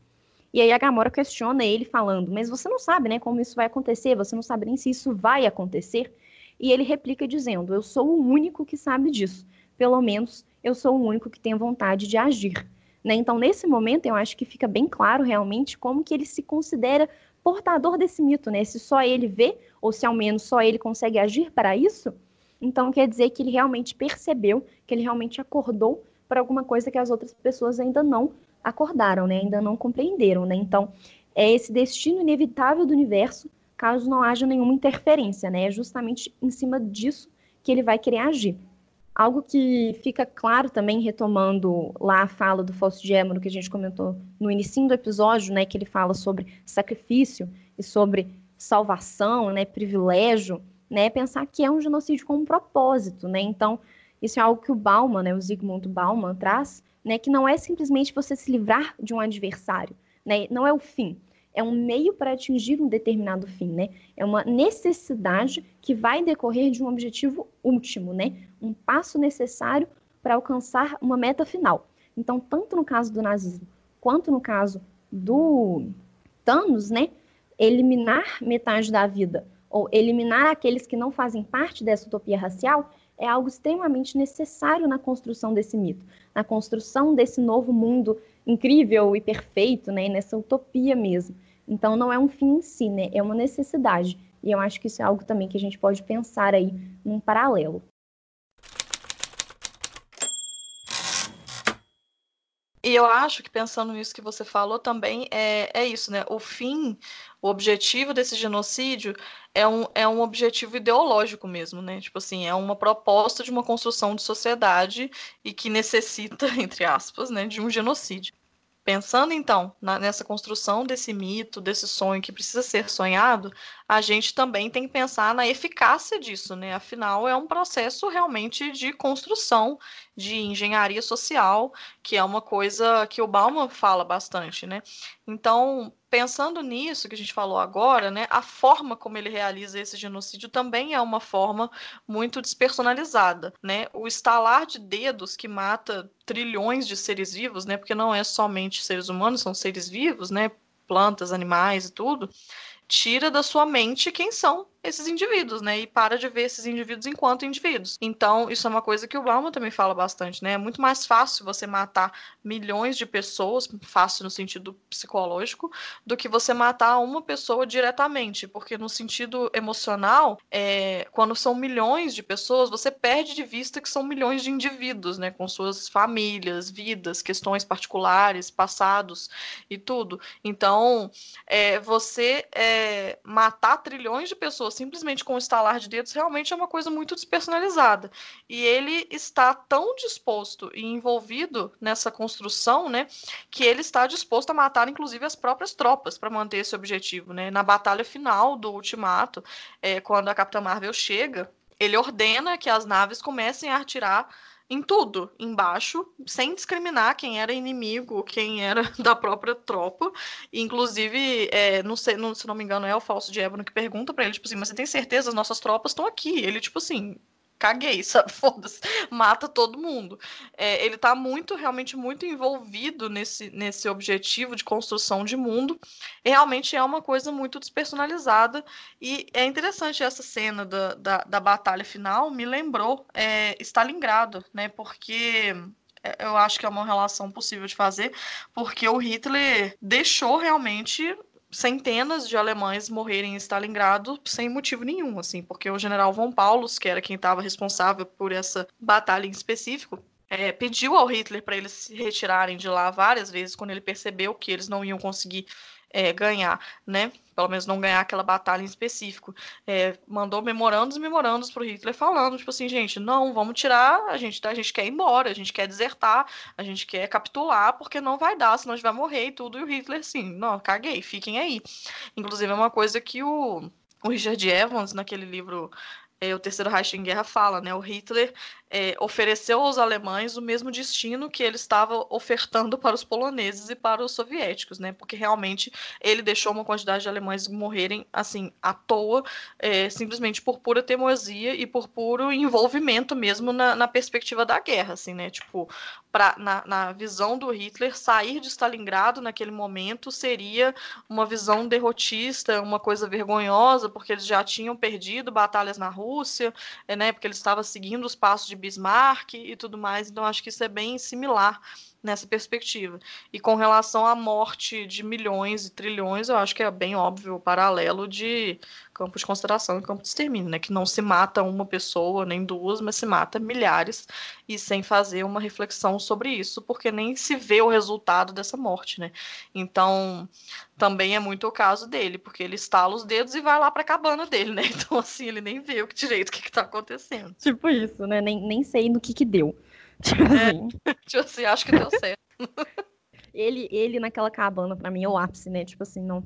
S3: E aí a Gamora questiona ele falando: "Mas você não sabe, né, como isso vai acontecer? Você não sabe nem se isso vai acontecer?" E ele replica dizendo: "Eu sou o único que sabe disso. Pelo menos eu sou o único que tem vontade de agir." Né? Então, nesse momento, eu acho que fica bem claro realmente como que ele se considera portador desse mito, né? Se só ele vê, ou se ao menos só ele consegue agir para isso, então quer dizer que ele realmente percebeu, que ele realmente acordou para alguma coisa que as outras pessoas ainda não acordaram, né? Ainda não compreenderam, né? Então, é esse destino inevitável do universo, caso não haja nenhuma interferência, né? É justamente em cima disso que ele vai querer agir. Algo que fica claro também, retomando lá a fala do Fausto Gémero, que a gente comentou no início do episódio, né, que ele fala sobre sacrifício e sobre salvação, né, privilégio, né, pensar que é um genocídio com um propósito, né, então isso é algo que o Bauman, né, o Zygmunt Bauman traz, né, que não é simplesmente você se livrar de um adversário, né, não é o fim, é um meio para atingir um determinado fim, né? É uma necessidade que vai decorrer de um objetivo último, né? Um passo necessário para alcançar uma meta final. Então, tanto no caso do nazismo quanto no caso do Thanos, né? Eliminar metade da vida ou eliminar aqueles que não fazem parte dessa utopia racial é algo extremamente necessário na construção desse mito, na construção desse novo mundo incrível e perfeito, né, nessa utopia mesmo. Então não é um fim em si, né, é uma necessidade. E eu acho que isso é algo também que a gente pode pensar aí num paralelo.
S2: E eu acho que pensando nisso que você falou também é, é isso, né? O fim, o objetivo desse genocídio é um, é um objetivo ideológico mesmo, né? Tipo assim, é uma proposta de uma construção de sociedade e que necessita, entre aspas, né, de um genocídio. Pensando então na, nessa construção desse mito, desse sonho que precisa ser sonhado, a gente também tem que pensar na eficácia disso, né? Afinal, é um processo realmente de construção de engenharia social, que é uma coisa que o Bauman fala bastante, né? Então, pensando nisso que a gente falou agora, né, a forma como ele realiza esse genocídio também é uma forma muito despersonalizada, né? O estalar de dedos que mata trilhões de seres vivos, né? Porque não é somente seres humanos, são seres vivos, né? Plantas, animais e tudo tira da sua mente quem são esses indivíduos, né? E para de ver esses indivíduos enquanto indivíduos. Então, isso é uma coisa que o Bauman também fala bastante, né? É muito mais fácil você matar milhões de pessoas, fácil no sentido psicológico, do que você matar uma pessoa diretamente, porque no sentido emocional, é, quando são milhões de pessoas, você perde de vista que são milhões de indivíduos, né? Com suas famílias, vidas, questões particulares, passados e tudo. Então, é, você é, matar trilhões de pessoas simplesmente com um estalar de dedos realmente é uma coisa muito despersonalizada. E ele está tão disposto e envolvido nessa construção, né, que ele está disposto a matar, inclusive, as próprias tropas para manter esse objetivo, né? Na batalha final do Ultimato, é, quando a Capitã Marvel chega, ele ordena que as naves comecem a atirar em tudo, embaixo, sem discriminar quem era inimigo, quem era da própria tropa. Inclusive, é, não sei, não, se não me engano, é o falso de Ébano que pergunta para ele, tipo assim, mas você tem certeza as nossas tropas estão aqui? Ele, tipo assim, caguei, sabe? Foda-se, mata todo mundo. É, ele tá muito, realmente muito envolvido nesse, nesse objetivo de construção de mundo. E realmente é uma coisa muito despersonalizada. E é interessante essa cena da, da, da batalha final, me lembrou é, Stalingrado, né? Porque é, eu acho que é uma relação possível de fazer, porque o Hitler deixou realmente centenas de alemães morrerem em Stalingrado sem motivo nenhum, assim, porque o general von Paulus, que era quem estava responsável por essa batalha em específico, é, pediu ao Hitler para eles se retirarem de lá várias vezes quando ele percebeu que eles não iam conseguir é, ganhar, né? Pelo menos não ganhar aquela batalha em específico. É, mandou memorandos e memorandos para o Hitler falando, tipo assim, gente, não, vamos tirar, a gente, a gente quer ir embora, a gente quer desertar, a gente quer capitular, porque não vai dar, senão a gente vai morrer e tudo. E o Hitler, assim, não, caguei, fiquem aí. Inclusive, é uma coisa que o, o Richard Evans, naquele livro é, o Terceiro Reich em Guerra fala, né? O Hitler é, ofereceu aos alemães o mesmo destino que ele estava ofertando para os poloneses e para os soviéticos, né? Porque realmente ele deixou uma quantidade de alemães morrerem assim à toa, é, simplesmente por pura teimosia e por puro envolvimento mesmo na, na perspectiva da guerra, assim, né? Tipo, pra, na, na visão do Hitler, sair de Stalingrado naquele momento seria uma visão derrotista, uma coisa vergonhosa, porque eles já tinham perdido batalhas na Rússia, é, né? Porque ele estava seguindo os passos de Bismarck e tudo mais. Então, acho que isso é bem similar nessa perspectiva. E com relação à morte de milhões e trilhões, eu acho que é bem óbvio o paralelo de campo de consideração e campo de extermínio, né? Que não se mata uma pessoa, nem duas, mas se mata milhares e sem fazer uma reflexão sobre isso, porque nem se vê o resultado dessa morte, né? Então, também é muito o caso dele, porque ele estala os dedos e vai lá pra cabana dele, né? Então, assim, ele nem vê o que direito o que, que tá acontecendo.
S3: Tipo isso, né? Nem, nem sei no que que deu.
S2: Tipo é, assim. tipo assim, acho que deu certo.
S3: ele, ele naquela cabana, para mim, é o ápice, né? Tipo assim, não.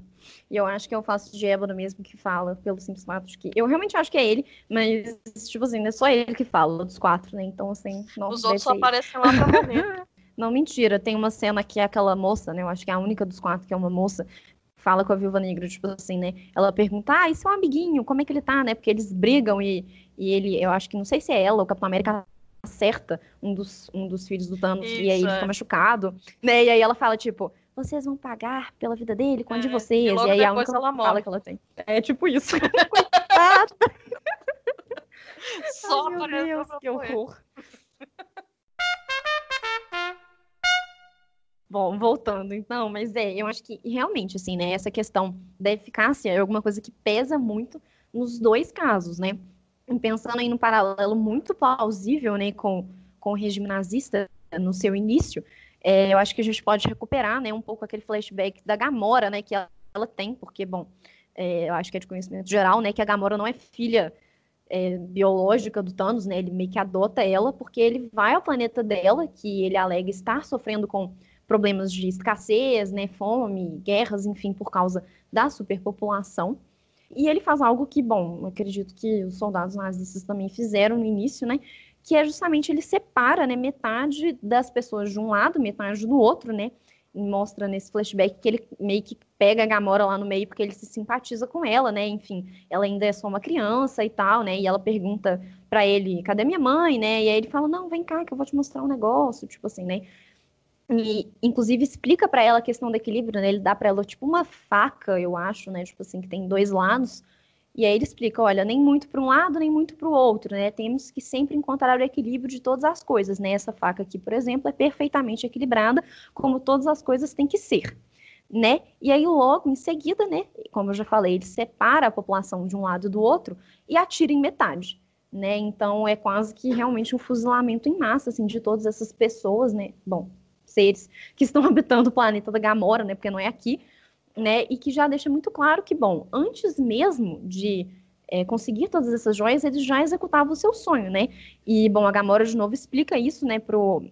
S3: E eu acho que é o Faço de Ébano mesmo que fala, pelo simples fato de que. Eu realmente acho que é ele, mas, tipo assim, não é só ele que fala dos quatro, né? Então, assim.
S2: Não, Os outros só aparecem lá pra morrer.
S3: não, mentira. Tem uma cena que é aquela moça, né? Eu acho que é a única dos quatro que é uma moça. Fala com a Viúva Negra, tipo assim, né? Ela pergunta, ah, e seu amiguinho, como é que ele tá, né? Porque eles brigam e, e ele, eu acho que não sei se é ela ou o Capitão América acerta um dos, um dos filhos do Thanos Isso, e aí ele fica é. machucado, né? E aí ela fala, tipo, vocês vão pagar pela vida dele com a de é, vocês. E, e aí a única ela fala que ela tem. É tipo isso.
S2: Só Ai, meu Deus,
S3: que horror. Bom, voltando então, mas é, eu acho que realmente, assim, né, essa questão da eficácia é alguma coisa que pesa muito nos dois casos, né? Pensando aí no paralelo muito plausível né, com, com o regime nazista no seu início, é, eu acho que a gente pode recuperar né, um pouco aquele flashback da Gamora né, que ela, ela tem, porque, bom, é, eu acho que é de conhecimento geral, né, que a Gamora não é filha é, biológica do Thanos, né, ele meio que adota ela, porque ele vai ao planeta dela, que ele alega estar sofrendo com problemas de escassez, né, fome, guerras, enfim, por causa da superpopulação. E ele faz algo que, bom, acredito que os soldados nazistas também fizeram no início, né? Que é justamente ele separa, né, metade das pessoas de um lado, metade do outro, né? E mostra nesse flashback que ele meio que pega a Gamora lá no meio porque ele se simpatiza com ela, né? Enfim, ela ainda é só uma criança e tal, né? E ela pergunta para ele, cadê minha mãe, né? E aí ele fala, não, vem cá que eu vou te mostrar um negócio, tipo assim, né? E, inclusive, explica para ela a questão do equilíbrio, né? Ele dá para ela, tipo, uma faca, eu acho, né? Tipo assim, que tem dois lados. E aí ele explica, olha, nem muito para um lado, nem muito para o outro, né? Temos que sempre encontrar o equilíbrio de todas as coisas, né? Essa faca aqui, por exemplo, é perfeitamente equilibrada, como todas as coisas têm que ser, né? E aí logo em seguida, né, como eu já falei, ele separa a população de um lado do outro e atira em metade, né? Então é quase que realmente um fuzilamento em massa, assim, de todas essas pessoas, né? Bom, seres que estão habitando o planeta da Gamora, né? Porque não é aqui, né? E que já deixa muito claro que, bom, antes mesmo de é, conseguir todas essas joias, eles já executavam o seu sonho, né? E, bom, a Gamora de novo explica isso, né, pro,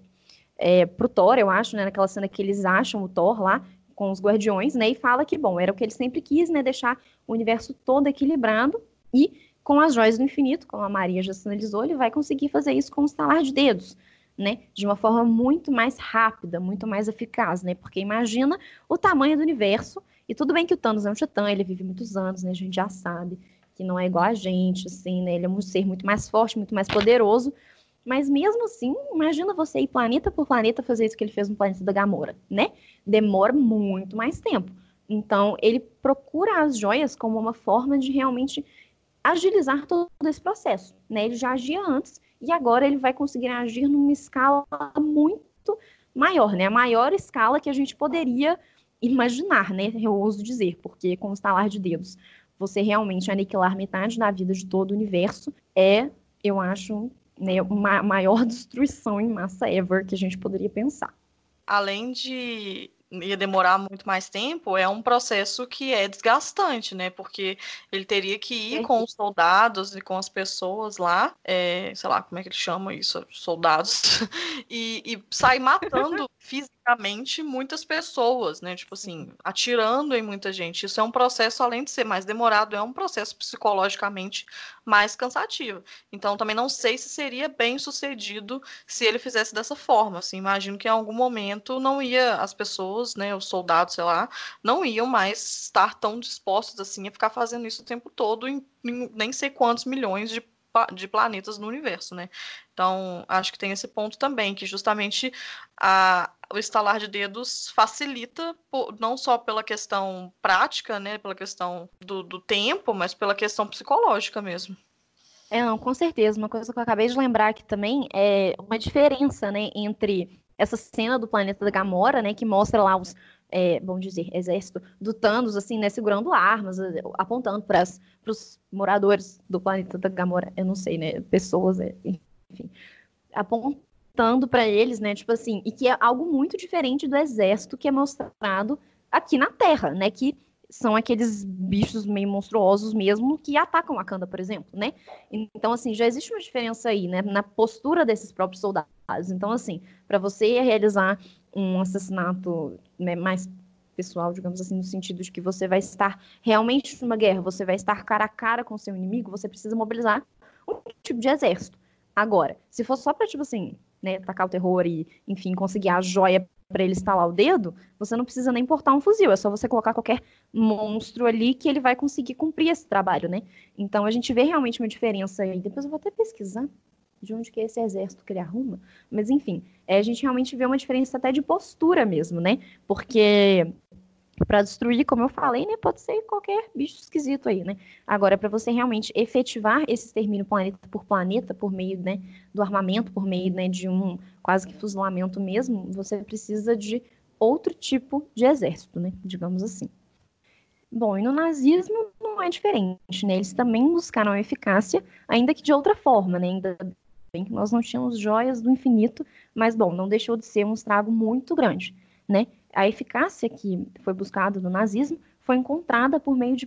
S3: é, pro Thor, eu acho, né, naquela cena que eles acham o Thor lá com os guardiões, né, e fala que, bom, era o que ele sempre quis, né, deixar o universo todo equilibrado e com as joias do infinito, como a Maria já sinalizou, ele vai conseguir fazer isso com um estalar de dedos, né, de uma forma muito mais rápida, muito mais eficaz, né, porque imagina o tamanho do universo e tudo bem que o Thanos é um titã, ele vive muitos anos, né? A gente já sabe que não é igual a gente, assim, né? Ele é um ser muito mais forte, muito mais poderoso. Mas mesmo assim, imagina você ir planeta por planeta fazer isso que ele fez no planeta da Gamora, né? Demora muito mais tempo. Então, ele procura as joias como uma forma de realmente agilizar todo esse processo, né? Ele já agia antes e agora ele vai conseguir agir numa escala muito maior, né? A maior escala que a gente poderia imaginar, né? Eu ouso dizer, porque com o estalar de dedos, você realmente aniquilar metade da vida de todo o universo é, eu acho, né, uma maior destruição em massa ever que a gente poderia pensar.
S2: Além de ia demorar muito mais tempo, é um processo que é desgastante, né? Porque ele teria que ir com os soldados e com as pessoas lá, é, sei lá, como é que eles chamam isso? Soldados, e, e sair matando fisicamente muitas pessoas, né? Tipo assim, atirando em muita gente. Isso é um processo, além de ser mais demorado, é um processo psicologicamente mais cansativo. Então, também não sei se seria bem sucedido se ele fizesse dessa forma. Assim, imagino que em algum momento não ia as pessoas, né, os soldados, sei lá, não iam mais estar tão dispostos assim a ficar fazendo isso o tempo todo em, em nem sei quantos milhões de de planetas no universo, né? Então, acho que tem esse ponto também, que justamente a, o estalar de dedos facilita, por, não só pela questão prática, né, pela questão do, do tempo, mas pela questão psicológica mesmo.
S3: É, não, com certeza. Uma coisa que eu acabei de lembrar aqui também é uma diferença, né, entre essa cena do planeta da Gamora, né, que mostra lá os, é, vamos dizer, exército do Thanos, assim, né, segurando armas, apontando para os moradores do planeta da Gamora, eu não sei, né, pessoas, é, enfim, apontando para eles, né, tipo assim, e que é algo muito diferente do exército que é mostrado aqui na Terra, né, que são aqueles bichos meio monstruosos mesmo que atacam a Wakanda, por exemplo, né? Então, assim, já existe uma diferença aí, né, na postura desses próprios soldados. Então, assim, para você realizar um assassinato né, mais pessoal, digamos assim, no sentido de que você vai estar realmente numa guerra, você vai estar cara a cara com seu inimigo, você precisa mobilizar um tipo de exército. Agora, se for só para, tipo assim, né, tacar o terror e, enfim, conseguir a joia para ele instalar o dedo, você não precisa nem portar um fuzil, é só você colocar qualquer monstro ali que ele vai conseguir cumprir esse trabalho, né? Então a gente vê realmente uma diferença aí. Depois eu vou até pesquisar de onde que é esse exército que ele arruma. Mas, enfim, é, a gente realmente vê uma diferença até de postura mesmo, né? Porque para destruir, como eu falei, né, pode ser qualquer bicho esquisito aí, né? Agora, para você realmente efetivar esse extermínio planeta por planeta, por meio, né, do armamento, por meio, né, de um quase que fuzilamento mesmo, você precisa de outro tipo de exército, né, digamos assim. Bom, e no nazismo não é diferente, né? Eles também buscaram eficácia, ainda que de outra forma, né? Ainda bem que nós não tínhamos joias do infinito, mas bom, não deixou de ser um estrago muito grande, né? A eficácia que foi buscada no nazismo foi encontrada por meio de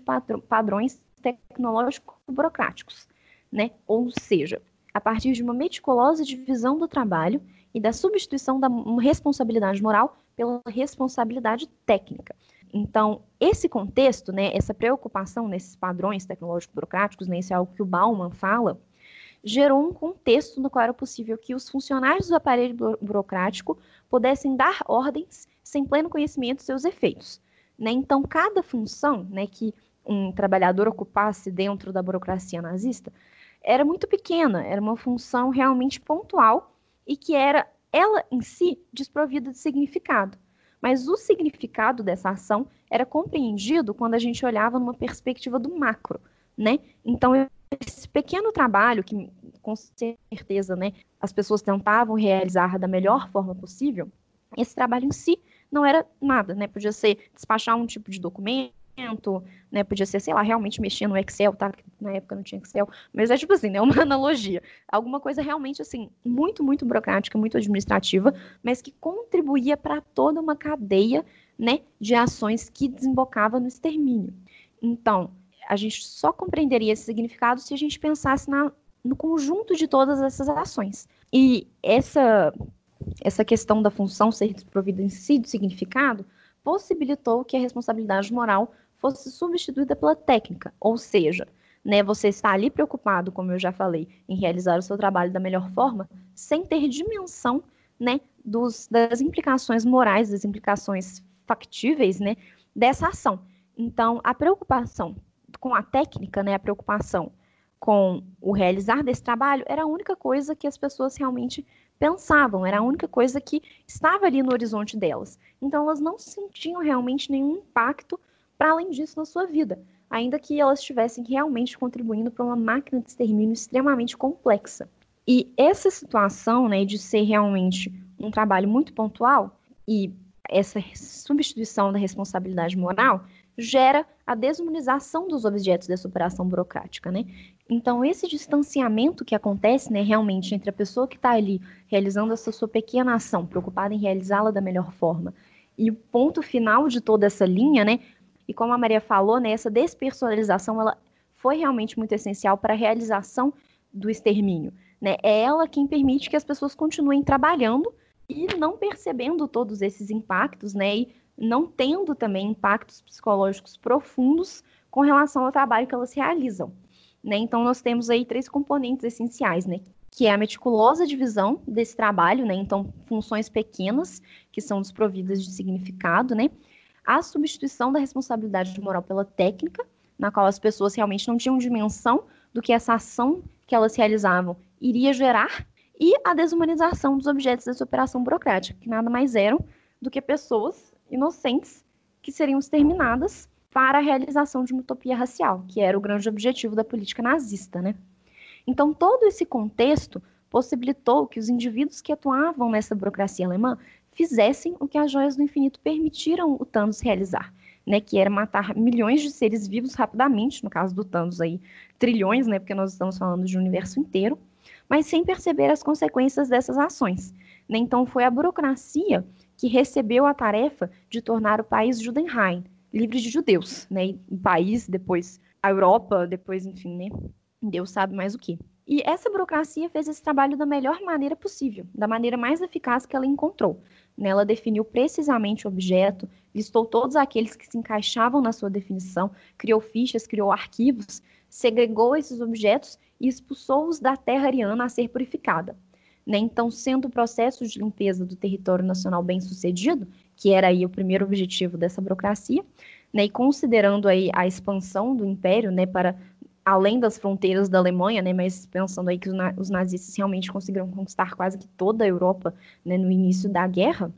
S3: padrões tecnológicos burocráticos, né? Ou seja, a partir de uma meticulosa divisão do trabalho e da substituição da responsabilidade moral pela responsabilidade técnica. Então, esse contexto, né, essa preocupação nesses padrões tecnológicos burocráticos, né, isso é algo que o Bauman fala, gerou um contexto no qual era possível que os funcionários do aparelho burocrático pudessem dar ordens sem pleno conhecimento de seus efeitos. Né? Então, cada função né, que um trabalhador ocupasse dentro da burocracia nazista era muito pequena, era uma função realmente pontual e que era ela em si desprovida de significado. Mas o significado dessa ação era compreendido quando a gente olhava numa perspectiva do macro, né? Então, esse pequeno trabalho que com certeza, né, as pessoas tentavam realizar da melhor forma possível, esse trabalho em si não era nada, né? Podia ser despachar um tipo de documento, né? Podia ser, sei lá, realmente mexer no Excel, tá? Na época não tinha Excel, mas é tipo assim, né? Uma analogia. Alguma coisa realmente, assim, muito, muito burocrática, muito administrativa, mas que contribuía para toda uma cadeia, né? De ações que desembocava no extermínio. Então, a gente só compreenderia esse significado se a gente pensasse na, no conjunto de todas essas ações. E essa, essa questão da função ser desprovida em si do significado possibilitou que a responsabilidade moral fosse substituída pela técnica, ou seja, né, você está ali preocupado, como eu já falei, em realizar o seu trabalho da melhor forma, sem ter dimensão né, dos, das implicações morais, das implicações factíveis né, dessa ação. Então, a preocupação com a técnica, né, a preocupação com o realizar desse trabalho era a única coisa que as pessoas realmente pensavam, era a única coisa que estava ali no horizonte delas. Então elas não sentiam realmente nenhum impacto para além disso na sua vida, ainda que elas estivessem realmente contribuindo para uma máquina de extermínio extremamente complexa. E essa situação, né, de ser realmente um trabalho muito pontual e essa substituição da responsabilidade moral gera a desumanização dos objetos dessa operação burocrática, né? Então, esse distanciamento que acontece, né, realmente, entre a pessoa que está ali realizando essa sua pequena ação, preocupada em realizá-la da melhor forma, e o ponto final de toda essa linha, né, e como a Maria falou, né, essa despersonalização, ela foi realmente muito essencial para a realização do extermínio, né? É ela quem permite que as pessoas continuem trabalhando e não percebendo todos esses impactos, né, e não tendo também impactos psicológicos profundos com relação ao trabalho que elas realizam. Né? Então, nós temos aí três componentes essenciais, né? que é a meticulosa divisão desse trabalho, né? então, funções pequenas que são desprovidas de significado, né? a substituição da responsabilidade moral pela técnica, na qual as pessoas realmente não tinham dimensão do que essa ação que elas realizavam iria gerar, e a desumanização dos objetos dessa operação burocrática, que nada mais eram do que pessoas inocentes que seriam exterminadas para a realização de uma utopia racial, que era o grande objetivo da política nazista, né? Então, todo esse contexto possibilitou que os indivíduos que atuavam nessa burocracia alemã fizessem o que as joias do infinito permitiram o Thanos realizar, né, que era matar milhões de seres vivos rapidamente, no caso do Thanos aí, trilhões, né, porque nós estamos falando de um universo inteiro, mas sem perceber as consequências dessas ações. Né? Então, foi a burocracia que recebeu a tarefa de tornar o país Judenheim, livre de judeus, né? o país, depois a Europa, depois, enfim, né? Deus sabe mais o que. E essa burocracia fez esse trabalho da melhor maneira possível, da maneira mais eficaz que ela encontrou. Né? Ela definiu precisamente o objeto, listou todos aqueles que se encaixavam na sua definição, criou fichas, criou arquivos, segregou esses objetos e expulsou-os da terra ariana a ser purificada. Né? Então, sendo o processo de limpeza do território nacional bem sucedido, que era aí o primeiro objetivo dessa burocracia, né? e considerando aí a expansão do império né, para além das fronteiras da Alemanha, né, mas pensando aí que os nazistas realmente conseguiram conquistar quase que toda a Europa né, no início da guerra,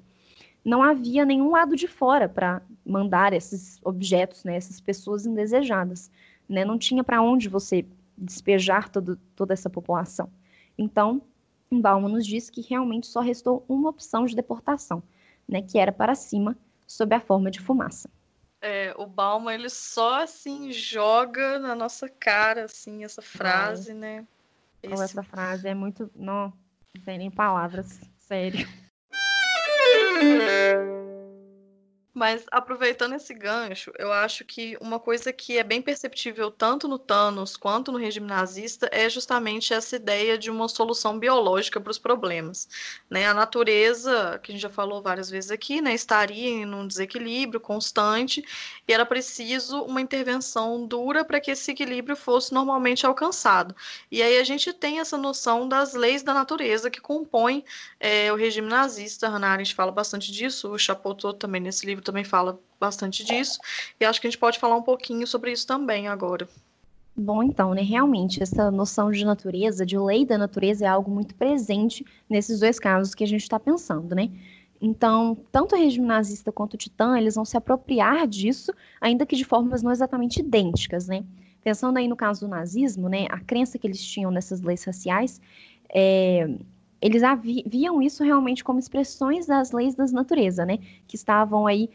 S3: não havia nenhum lado de fora para mandar esses objetos, né, essas pessoas indesejadas. Né? Não tinha para onde você despejar todo, toda essa população. Então, Bauman nos diz que realmente só restou uma opção de deportação, né, que era para cima, sob a forma de fumaça.
S2: É, o Bauman, ele só, assim, joga na nossa cara, assim, essa frase, é. né?
S3: Esse... Essa frase é muito... Não, não tem nem palavras, sério.
S2: Mas aproveitando esse gancho, eu acho que uma coisa que é bem perceptível tanto no Thanos quanto no regime nazista é justamente essa ideia de uma solução biológica para os problemas. Né? A natureza, que a gente já falou várias vezes aqui, né, estaria em um desequilíbrio constante e era preciso uma intervenção dura para que esse equilíbrio fosse normalmente alcançado. E aí a gente tem essa noção das leis da natureza que compõem é, o regime nazista. Hannah Arendt fala bastante disso, o Chapotot também nesse livro também fala bastante disso, e acho que a gente pode falar um pouquinho sobre isso também agora.
S3: Bom, então, né, realmente, essa noção de natureza, de lei da natureza, é algo muito presente nesses dois casos que a gente está pensando, né? Então, tanto o regime nazista quanto o Titã, eles vão se apropriar disso, ainda que de formas não exatamente idênticas, né? Pensando aí no caso do nazismo, né, a crença que eles tinham nessas leis raciais, é, eles viam isso realmente como expressões das leis da natureza, né, que estavam aí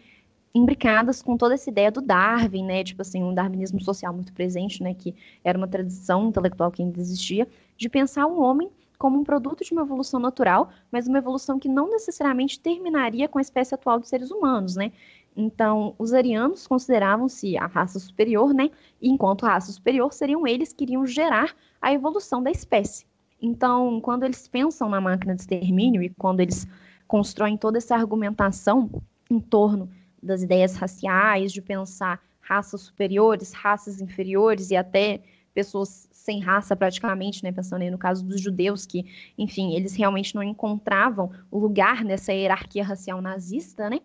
S3: imbricadas com toda essa ideia do Darwin, né, tipo assim, um darwinismo social muito presente, né, que era uma tradição intelectual que ainda existia, de pensar o homem como um produto de uma evolução natural, mas uma evolução que não necessariamente terminaria com a espécie atual dos seres humanos, né? Então, os arianos consideravam-se a raça superior, né? E enquanto raça superior, seriam eles que iriam gerar a evolução da espécie. Então, quando eles pensam na máquina de extermínio e quando eles constroem toda essa argumentação em torno das ideias raciais, de pensar raças superiores, raças inferiores e até pessoas sem raça praticamente, né, pensando aí no caso dos judeus que, enfim, eles realmente não encontravam lugar nessa hierarquia racial nazista, né?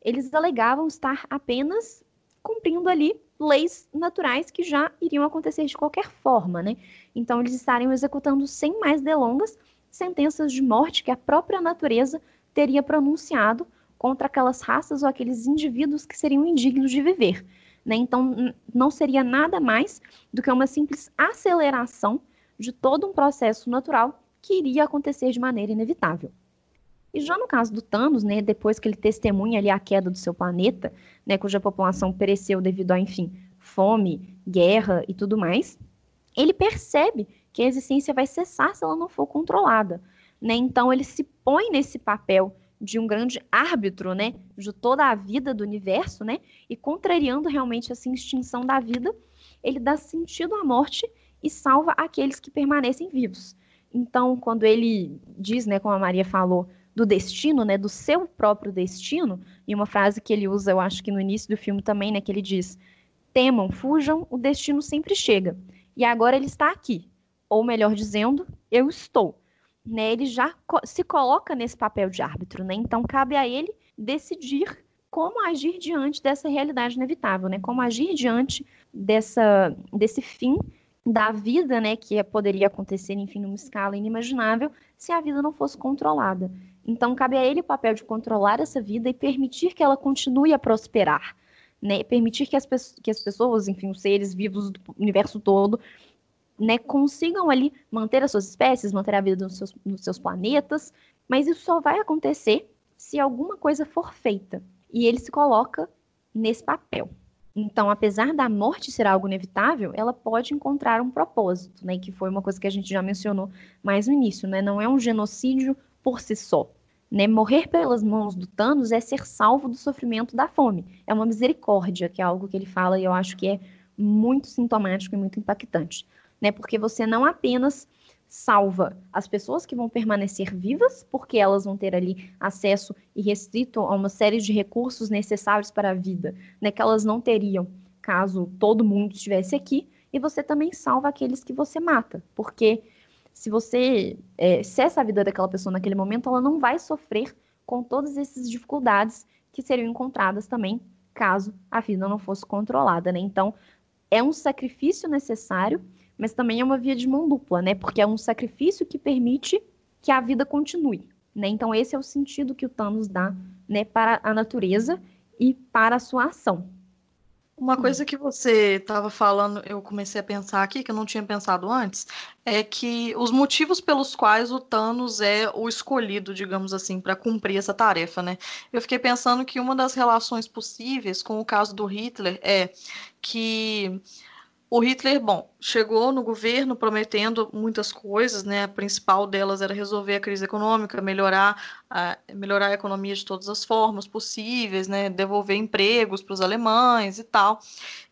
S3: Eles alegavam estar apenas cumprindo ali leis naturais que já iriam acontecer de qualquer forma, né? Então eles estariam executando sem mais delongas sentenças de morte que a própria natureza teria pronunciado contra aquelas raças ou aqueles indivíduos que seriam indignos de viver. Né? Então, não seria nada mais do que uma simples aceleração de todo um processo natural que iria acontecer de maneira inevitável. E já no caso do Thanos, né, depois que ele testemunha ali a queda do seu planeta, né, cuja população pereceu devido a, enfim, fome, guerra e tudo mais, ele percebe que a existência vai cessar se ela não for controlada. Né? Então ele se põe nesse papel de um grande árbitro, né, de toda a vida do universo, né, e contrariando realmente essa extinção da vida, ele dá sentido à morte e salva aqueles que permanecem vivos. Então, quando ele diz, né, como a Maria falou, do destino, né, do seu próprio destino, e uma frase que ele usa, eu acho que no início do filme também, né, que ele diz: "Temam, fujam, o destino sempre chega". E agora ele está aqui, ou melhor dizendo, eu estou né, ele já se coloca nesse papel de árbitro, né? Então cabe a ele decidir como agir diante dessa realidade inevitável, né? Como agir diante dessa desse fim da vida, né, que poderia acontecer, enfim, numa escala inimaginável, se a vida não fosse controlada. Então cabe a ele o papel de controlar essa vida e permitir que ela continue a prosperar, né? Permitir que as, que as pessoas, enfim, os seres vivos do universo todo né, consigam ali manter as suas espécies, manter a vida nos seus, nos seus planetas, mas isso só vai acontecer se alguma coisa for feita. E ele se coloca nesse papel. Então, apesar da morte ser algo inevitável, ela pode encontrar um propósito, né? Que foi uma coisa que a gente já mencionou mais no início, né? Não é um genocídio por si só. Né? Morrer pelas mãos do Thanos é ser salvo do sofrimento da fome. É uma misericórdia, que é algo que ele fala e eu acho que é muito sintomático e muito impactante né? Porque você não apenas salva as pessoas que vão permanecer vivas, porque elas vão ter ali acesso irrestrito a uma série de recursos necessários para a vida, né? Que elas não teriam caso todo mundo estivesse aqui. E você também salva aqueles que você mata, porque se você é, cessa a vida daquela pessoa naquele momento, ela não vai sofrer com todas essas dificuldades que seriam encontradas também caso a vida não fosse controlada, né? Então, é um sacrifício necessário mas também é uma via de mão dupla, né? Porque é um sacrifício que permite que a vida continue, né? Então esse é o sentido que o Thanos dá, né, para a natureza e para a sua ação.
S2: Uma coisa que você estava falando, eu comecei a pensar aqui, que eu não tinha pensado antes, é que os motivos pelos quais o Thanos é o escolhido, digamos assim, para cumprir essa tarefa, né? Eu fiquei pensando que uma das relações possíveis com o caso do Hitler é que o Hitler, bom, chegou no governo prometendo muitas coisas, né? A principal delas era resolver a crise econômica, melhorar a, melhorar a economia de todas as formas possíveis, né? Devolver empregos para os alemães e tal.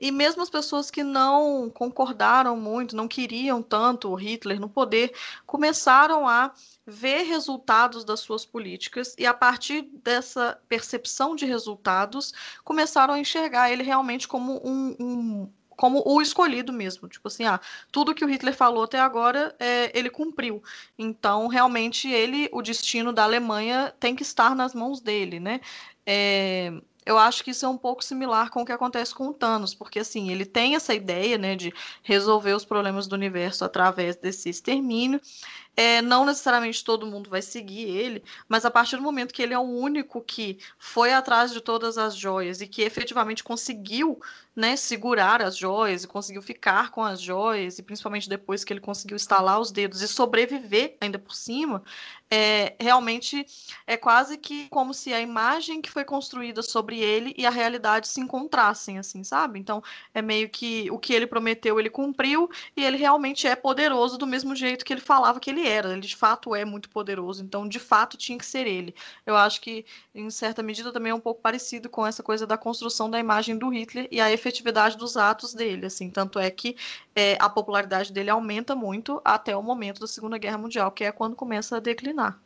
S2: E mesmo as pessoas que não concordaram muito, não queriam tanto o Hitler no poder, começaram a ver resultados das suas políticas e a partir dessa percepção de resultados começaram a enxergar ele realmente como um, um como o escolhido mesmo. Tipo assim, ah, tudo que o Hitler falou até agora, é, ele cumpriu. Então, realmente, ele, o destino da Alemanha tem que estar nas mãos dele, né? É, eu acho que isso é um pouco similar com o que acontece com o Thanos, porque assim, ele tem essa ideia, né, de resolver os problemas do universo através desse extermínio, é, não necessariamente todo mundo vai seguir ele, mas a partir do momento que ele é o único que foi atrás de todas as joias e que efetivamente conseguiu né, segurar as joias e conseguiu ficar com as joias, e principalmente depois que ele conseguiu estalar os dedos e sobreviver ainda por cima, é, realmente é quase que como se a imagem que foi construída sobre ele e a realidade se encontrassem, assim, sabe? Então é meio que o que ele prometeu ele cumpriu e ele realmente é poderoso do mesmo jeito que ele falava que ele era. Ele de fato é muito poderoso, então de fato tinha que ser ele. Eu acho que em certa medida também é um pouco parecido com essa coisa da construção da imagem do Hitler e a efetividade dos atos dele, assim. Tanto é que é, a popularidade dele aumenta muito até o momento da Segunda Guerra Mundial, que é quando começa a declinar.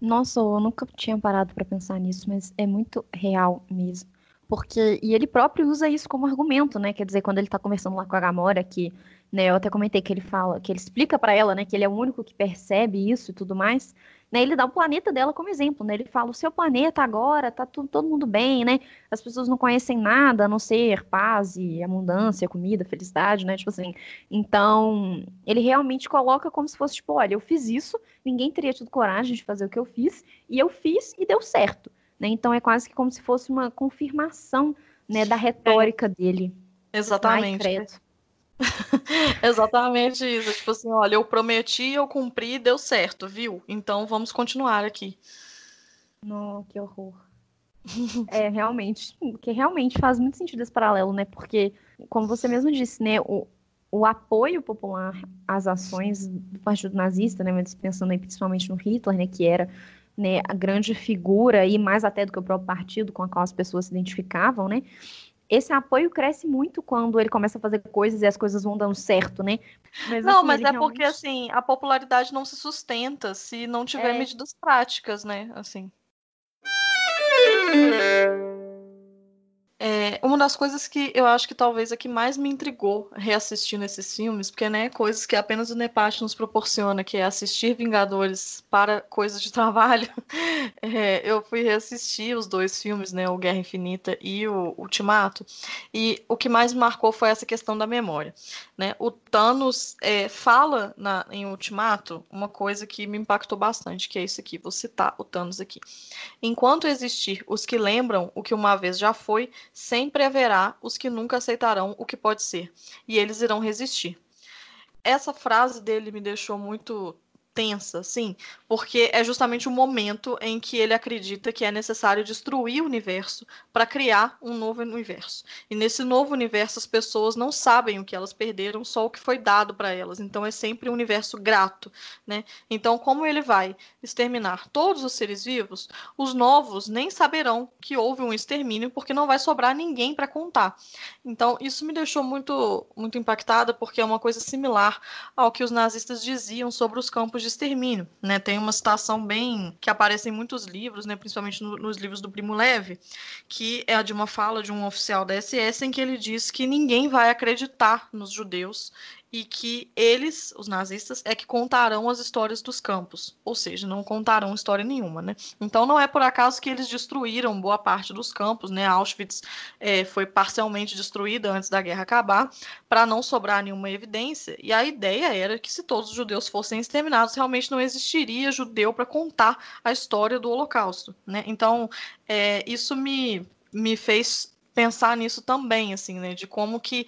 S3: Nossa, eu nunca tinha parado para pensar nisso, mas é muito real mesmo. Porque, e ele próprio usa isso como argumento, né? Quer dizer, quando ele tá conversando lá com a Gamora, que, né, eu até comentei que ele fala, que ele explica para ela, né, que ele é o único que percebe isso e tudo mais. Né, ele dá o planeta dela como exemplo, né? Ele fala: o seu planeta agora tá tudo, todo mundo bem, né? As pessoas não conhecem nada a não ser paz e abundância, comida, felicidade, né? Tipo assim. Então, ele realmente coloca como se fosse tipo: olha, eu fiz isso, ninguém teria tido coragem de fazer o que eu fiz, e eu fiz e deu certo. Né? Então, é quase que como se fosse uma confirmação né, da retórica dele.
S2: Exatamente. Ai, Exatamente isso. Tipo assim, olha, eu prometi, eu cumpri, deu certo, viu? Então vamos continuar aqui.
S3: Não, que horror. é, realmente, que realmente faz muito sentido esse paralelo, né? Porque, como você mesmo disse, né, o, o apoio popular às ações do Partido Nazista, né, mas pensando aí principalmente no Hitler, né, que era né, a grande figura e mais até do que o próprio partido com a qual as pessoas se identificavam, né? Esse apoio cresce muito quando ele começa a fazer coisas e as coisas vão dando certo, né?
S2: Mas, não, assim, mas é realmente... porque assim, a popularidade não se sustenta se não tiver é... medidas práticas, né? Assim. É, uma das coisas que eu acho que talvez é que mais me intrigou reassistindo esses filmes, porque, né, coisas que apenas o Nepat nos proporciona, que é assistir Vingadores para coisas de trabalho, é, eu fui reassistir os dois filmes, né, o Guerra Infinita e o Ultimato, e o que mais me marcou foi essa questão da memória, né, o Thanos é, fala na, em Ultimato uma coisa que me impactou bastante, que é isso aqui, vou citar o Thanos aqui. Enquanto existir os que lembram o que uma vez já foi, sempre haverá os que nunca aceitarão o que pode ser, e eles irão resistir. Essa frase dele me deixou muito tensa, sim, porque é justamente o momento em que ele acredita que é necessário destruir o universo para criar um novo universo. E nesse novo universo as pessoas não sabem o que elas perderam, só o que foi dado para elas. Então é sempre um universo grato, né? Então como ele vai exterminar todos os seres vivos, os novos nem saberão que houve um extermínio porque não vai sobrar ninguém para contar. Então isso me deixou muito muito impactada porque é uma coisa similar ao que os nazistas diziam sobre os campos de extermínio, né? Tem uma citação bem que aparece em muitos livros, né, principalmente no, nos livros do Primo Leve, que é a de uma fala de um oficial da SS em que ele diz que ninguém vai acreditar nos judeus e que eles, os nazistas, é que contarão as histórias dos campos, ou seja, não contarão história nenhuma, né? Então não é por acaso que eles destruíram boa parte dos campos, né? Auschwitz é, foi parcialmente destruída antes da guerra acabar, para não sobrar nenhuma evidência. E a ideia era que se todos os judeus fossem exterminados, realmente não existiria judeu para contar a história do Holocausto, né? Então é, isso me me fez pensar nisso também, assim, né? De como que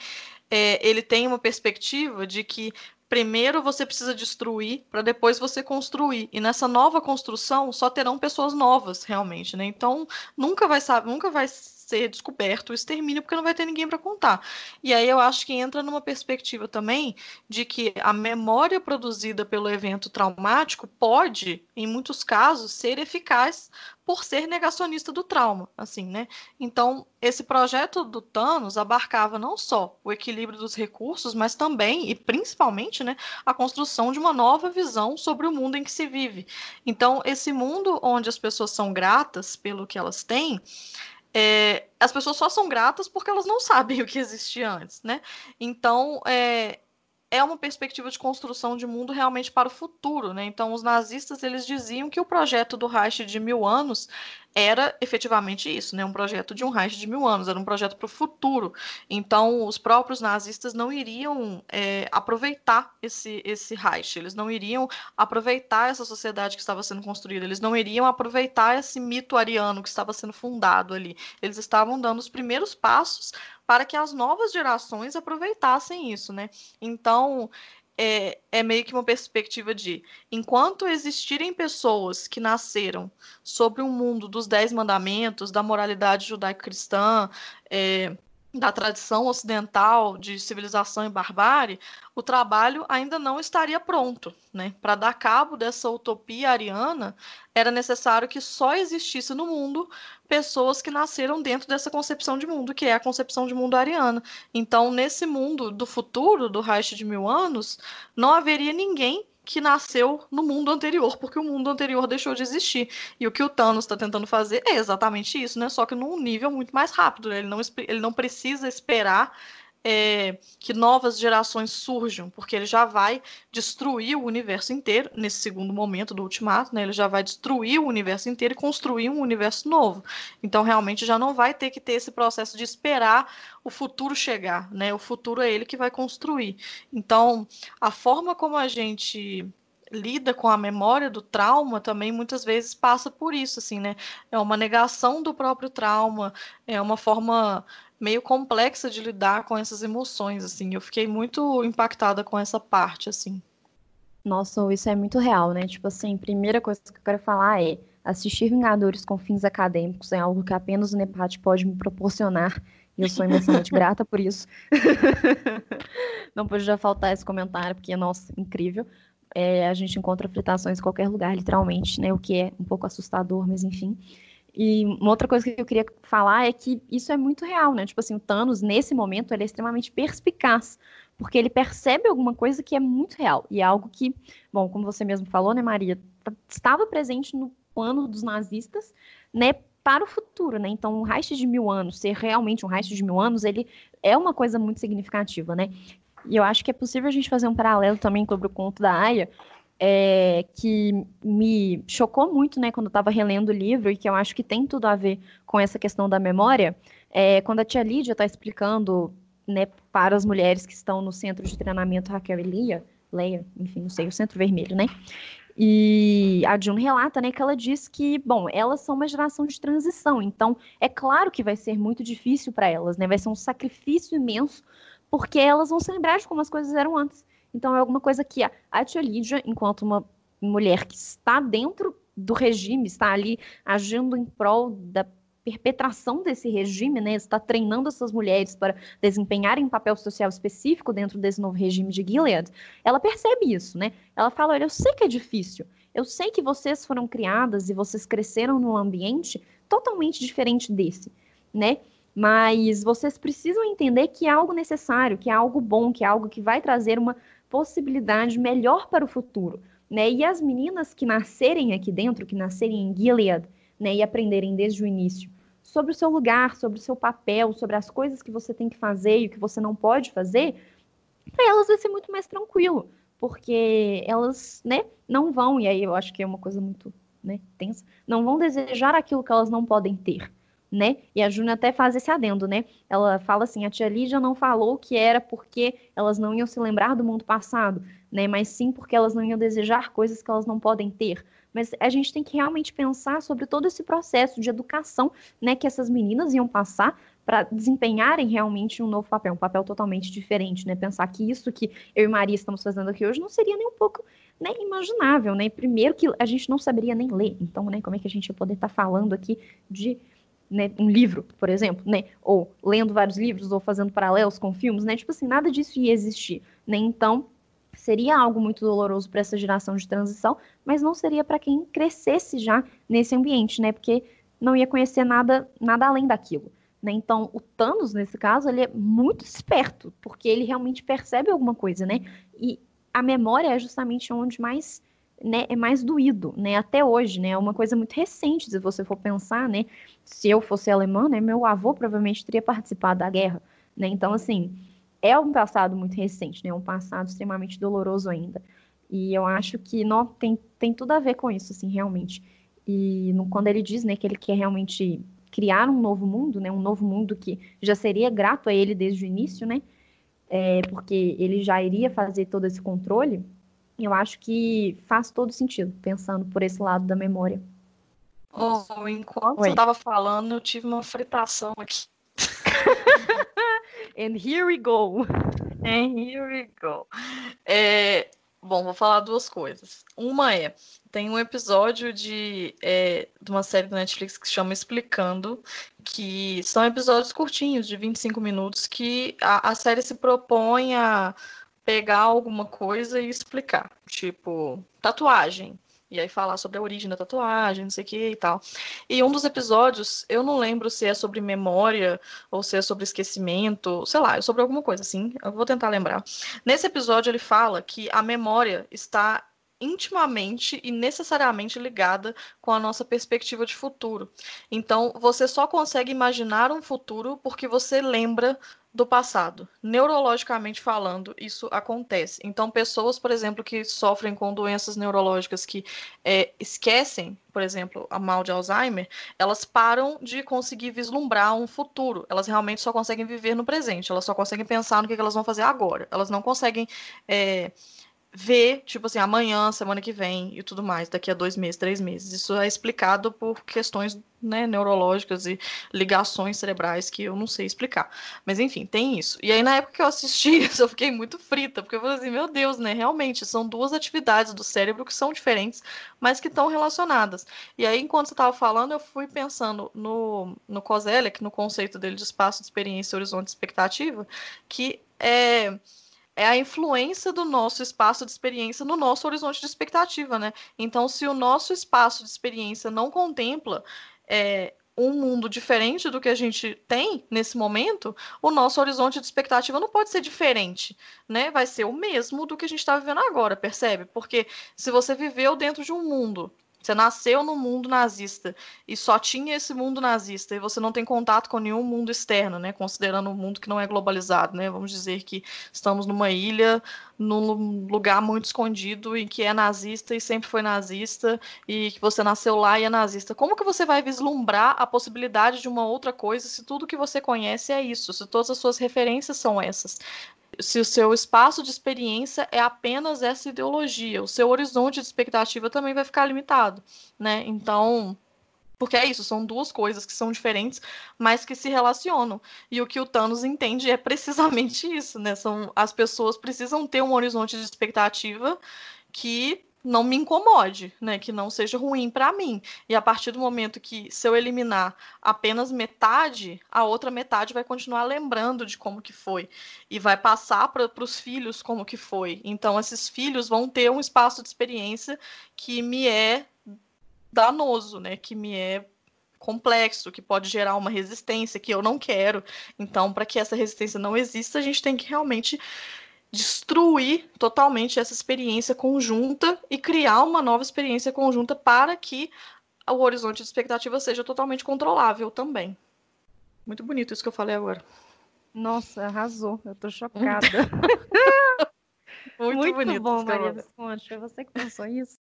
S2: é, ele tem uma perspectiva de que primeiro você precisa destruir para depois você construir. E nessa nova construção só terão pessoas novas, realmente, né? Então nunca vai saber, nunca vai ser descoberto o extermínio porque não vai ter ninguém para contar. E aí eu acho que entra numa perspectiva também de que a memória produzida pelo evento traumático pode, em muitos casos, ser eficaz por ser negacionista do trauma, assim, né? Então, esse projeto do Thanos abarcava não só o equilíbrio dos recursos, mas também e principalmente, né, a construção de uma nova visão sobre o mundo em que se vive. Então, esse mundo onde as pessoas são gratas pelo que elas têm, é, as pessoas só são gratas porque elas não sabem o que existia antes, né? Então, é, é uma perspectiva de construção de mundo realmente para o futuro, né? Então, os nazistas eles diziam que o projeto do Reich de mil anos era efetivamente isso, né? Um projeto de um Reich de mil anos, era um projeto para o futuro. Então, os próprios nazistas não iriam é, aproveitar esse, esse Reich, eles não iriam aproveitar essa sociedade que estava sendo construída, eles não iriam aproveitar esse mito ariano que estava sendo fundado ali. Eles estavam dando os primeiros passos para que as novas gerações aproveitassem isso, né? Então, é, é, meio que uma perspectiva de enquanto existirem pessoas que nasceram sobre um mundo dos dez mandamentos, da moralidade judaico-cristã, é, da tradição ocidental de civilização e barbárie, o trabalho ainda não estaria pronto. Né? Para dar cabo dessa utopia ariana, era necessário que só existisse no mundo pessoas que nasceram dentro dessa concepção de mundo, que é a concepção de mundo ariana. Então, nesse mundo do futuro, do Reich de mil anos, não haveria ninguém que nasceu no mundo anterior, porque o mundo anterior deixou de existir. E o que o Thanos está tentando fazer é exatamente isso, né? Só que num nível muito mais rápido. Né? Ele, não, ele não precisa esperar é, que novas gerações surjam, porque ele já vai destruir o universo inteiro nesse segundo momento do Ultimato, né? Ele já vai destruir o universo inteiro e construir um universo novo. Então, realmente, já não vai ter que ter esse processo de esperar o futuro chegar, né? O futuro é ele que vai construir. Então, a forma como a gente lida com a memória do trauma também muitas vezes passa por isso, assim, né? É uma negação do próprio trauma, é uma forma meio complexa de lidar com essas emoções, assim. Eu fiquei muito impactada com essa parte, assim.
S3: Nossa, isso é muito real, né? Tipo assim, primeira coisa que eu quero falar é assistir Vingadores com fins acadêmicos é algo que apenas o NEPAT pode me proporcionar. E eu sou imensamente grata por isso. Não podia faltar esse comentário, porque, nossa, incrível. É, a gente encontra fritações em qualquer lugar, literalmente, né? O que é um pouco assustador, mas enfim. E uma outra coisa que eu queria falar é que isso é muito real, né? Tipo assim, o Thanos, nesse momento, ele é extremamente perspicaz, porque ele percebe alguma coisa que é muito real. E é algo que, bom, como você mesmo falou, né, Maria, estava presente no plano dos nazistas, né, para o futuro, né? Então, um Reich de mil anos, ser realmente um Reich de mil anos, ele é uma coisa muito significativa, né? E eu acho que é possível a gente fazer um paralelo também sobre o conto da Aya, é, que me chocou muito, né, quando eu estava relendo o livro, e que eu acho que tem tudo a ver com essa questão da memória, é quando a tia Lídia está explicando, né, para as mulheres que estão no centro de treinamento Raquel e Leia, Leia, enfim, não sei, o centro vermelho, né, e a June relata, né, que ela diz que, bom, elas são uma geração de transição, então é claro que vai ser muito difícil para elas, né, vai ser um sacrifício imenso, porque elas vão se lembrar de como as coisas eram antes. Então é alguma coisa que a, a tia Lídia, enquanto uma mulher que está dentro do regime, está ali agindo em prol da perpetração desse regime, né, está treinando essas mulheres para desempenharem um papel social específico dentro desse novo regime de Gilead, ela percebe isso, né? Ela fala, olha, eu sei que é difícil, eu sei que vocês foram criadas e vocês cresceram num ambiente totalmente diferente desse, né? Mas vocês precisam entender que é algo necessário, que é algo bom, que é algo que vai trazer uma possibilidade melhor para o futuro. Né? E as meninas que nascerem aqui dentro, que nascerem em Gilead, né, e aprenderem desde o início sobre o seu lugar, sobre o seu papel, sobre as coisas que você tem que fazer e o que você não pode fazer, para elas vai ser muito mais tranquilo, porque elas, né, não vão, e aí eu acho que é uma coisa muito, né, tensa, não vão desejar aquilo que elas não podem ter né? E a Júnia até faz esse adendo, né? Ela fala assim: a tia Lídia não falou que era porque elas não iam se lembrar do mundo passado, né? Mas sim porque elas não iam desejar coisas que elas não podem ter. Mas a gente tem que realmente pensar sobre todo esse processo de educação, né? Que essas meninas iam passar para desempenharem realmente um novo papel, um papel totalmente diferente, né? Pensar que isso que eu e Maria estamos fazendo aqui hoje não seria nem um pouco né, imaginável, né? Primeiro que a gente não saberia nem ler, então, né? Como é que a gente ia poder estar tá falando aqui de né, um livro, por exemplo, né, ou lendo vários livros, ou fazendo paralelos com filmes, né, tipo assim, nada disso ia existir, né, então seria algo muito doloroso para essa geração de transição, mas não seria para quem crescesse já nesse ambiente, né, porque não ia conhecer nada, nada além daquilo. Né? Então, o Thanos, nesse caso, ele é muito esperto, porque ele realmente percebe alguma coisa, né? E a memória é justamente onde mais né, é mais doído, né, até hoje, né, é uma coisa muito recente, se você for pensar, né, se eu fosse alemã, né, meu avô provavelmente teria participado da guerra, né, então, assim, é um passado muito recente, né, um passado extremamente doloroso ainda, e eu acho que não, tem, tem tudo a ver com isso, assim, realmente, E no, quando ele diz, né, que ele quer realmente criar um novo mundo, né, um novo mundo que já seria grato a ele desde o início, né, é, porque ele já iria fazer todo esse controle, eu acho que faz todo sentido, pensando por esse lado da memória.
S2: Oh, enquanto Oi. eu estava falando, eu tive uma fritação aqui.
S3: And here we go.
S2: And here we go. É, bom, vou falar duas coisas. Uma é, tem um episódio de, é, de uma série da Netflix que se chama Explicando, que são episódios curtinhos, de 25 minutos, que a, a série se propõe a pegar alguma coisa e explicar. Tipo, tatuagem. E aí falar sobre a origem da tatuagem, não sei o que e tal. E um dos episódios, eu não lembro se é sobre memória ou se é sobre esquecimento, sei lá, é sobre alguma coisa assim. Eu vou tentar lembrar. Nesse episódio ele fala que a memória está intimamente e necessariamente ligada com a nossa perspectiva de futuro. Então, você só consegue imaginar um futuro porque você lembra do passado. Neurologicamente falando, isso acontece. Então, pessoas, por exemplo, que sofrem com doenças neurológicas que é, esquecem, por exemplo, a mal de Alzheimer, elas param de conseguir vislumbrar um futuro. Elas realmente só conseguem viver no presente. Elas só conseguem pensar no que elas vão fazer agora. Elas não conseguem. É, ver, tipo assim, amanhã, semana que vem e tudo mais, daqui a dois meses, três meses. Isso é explicado por questões né, neurológicas e ligações cerebrais que eu não sei explicar. Mas enfim, tem isso. E aí, na época que eu assisti isso, eu fiquei muito frita, porque eu falei assim, meu Deus, né? Realmente, são duas atividades do cérebro que são diferentes, mas que estão relacionadas. E aí, enquanto você estava falando, eu fui pensando no, no Kozelek, no conceito dele de espaço de experiência, horizonte de expectativa, que é é a influência do nosso espaço de experiência no nosso horizonte de expectativa, né? Então, se o nosso espaço de experiência não contempla é, um mundo diferente do que a gente tem nesse momento, o nosso horizonte de expectativa não pode ser diferente, né? Vai ser o mesmo do que a gente está vivendo agora, percebe? Porque se você viveu dentro de um mundo você nasceu no mundo nazista e só tinha esse mundo nazista e você não tem contato com nenhum mundo externo, né? Considerando um mundo que não é globalizado, né? Vamos dizer que estamos numa ilha, num lugar muito escondido em que é nazista e sempre foi nazista e que você nasceu lá e é nazista. Como que você vai vislumbrar a possibilidade de uma outra coisa se tudo que você conhece é isso, se todas as suas referências são essas? Se o seu espaço de experiência é apenas essa ideologia, o seu horizonte de expectativa também vai ficar limitado, né? Então, porque é isso, são duas coisas que são diferentes, mas que se relacionam. E o que o Thanos entende é precisamente isso, né? São, as pessoas precisam ter um horizonte de expectativa que não me incomode, né? Que não seja ruim para mim. E a partir do momento que se eu eliminar apenas metade, a outra metade vai continuar lembrando de como que foi e vai passar para os filhos como que foi. Então esses filhos vão ter um espaço de experiência que me é danoso, né? Que me é complexo, que pode gerar uma resistência que eu não quero. Então, para que essa resistência não exista, a gente tem que realmente destruir totalmente essa experiência conjunta e criar uma nova experiência conjunta para que o horizonte de expectativa seja totalmente controlável também. Muito bonito isso que eu falei agora.
S3: Nossa, arrasou. Eu tô chocada.
S2: Muito, Muito bonito.
S3: bom, Maria Visconde. Foi você que pensou isso?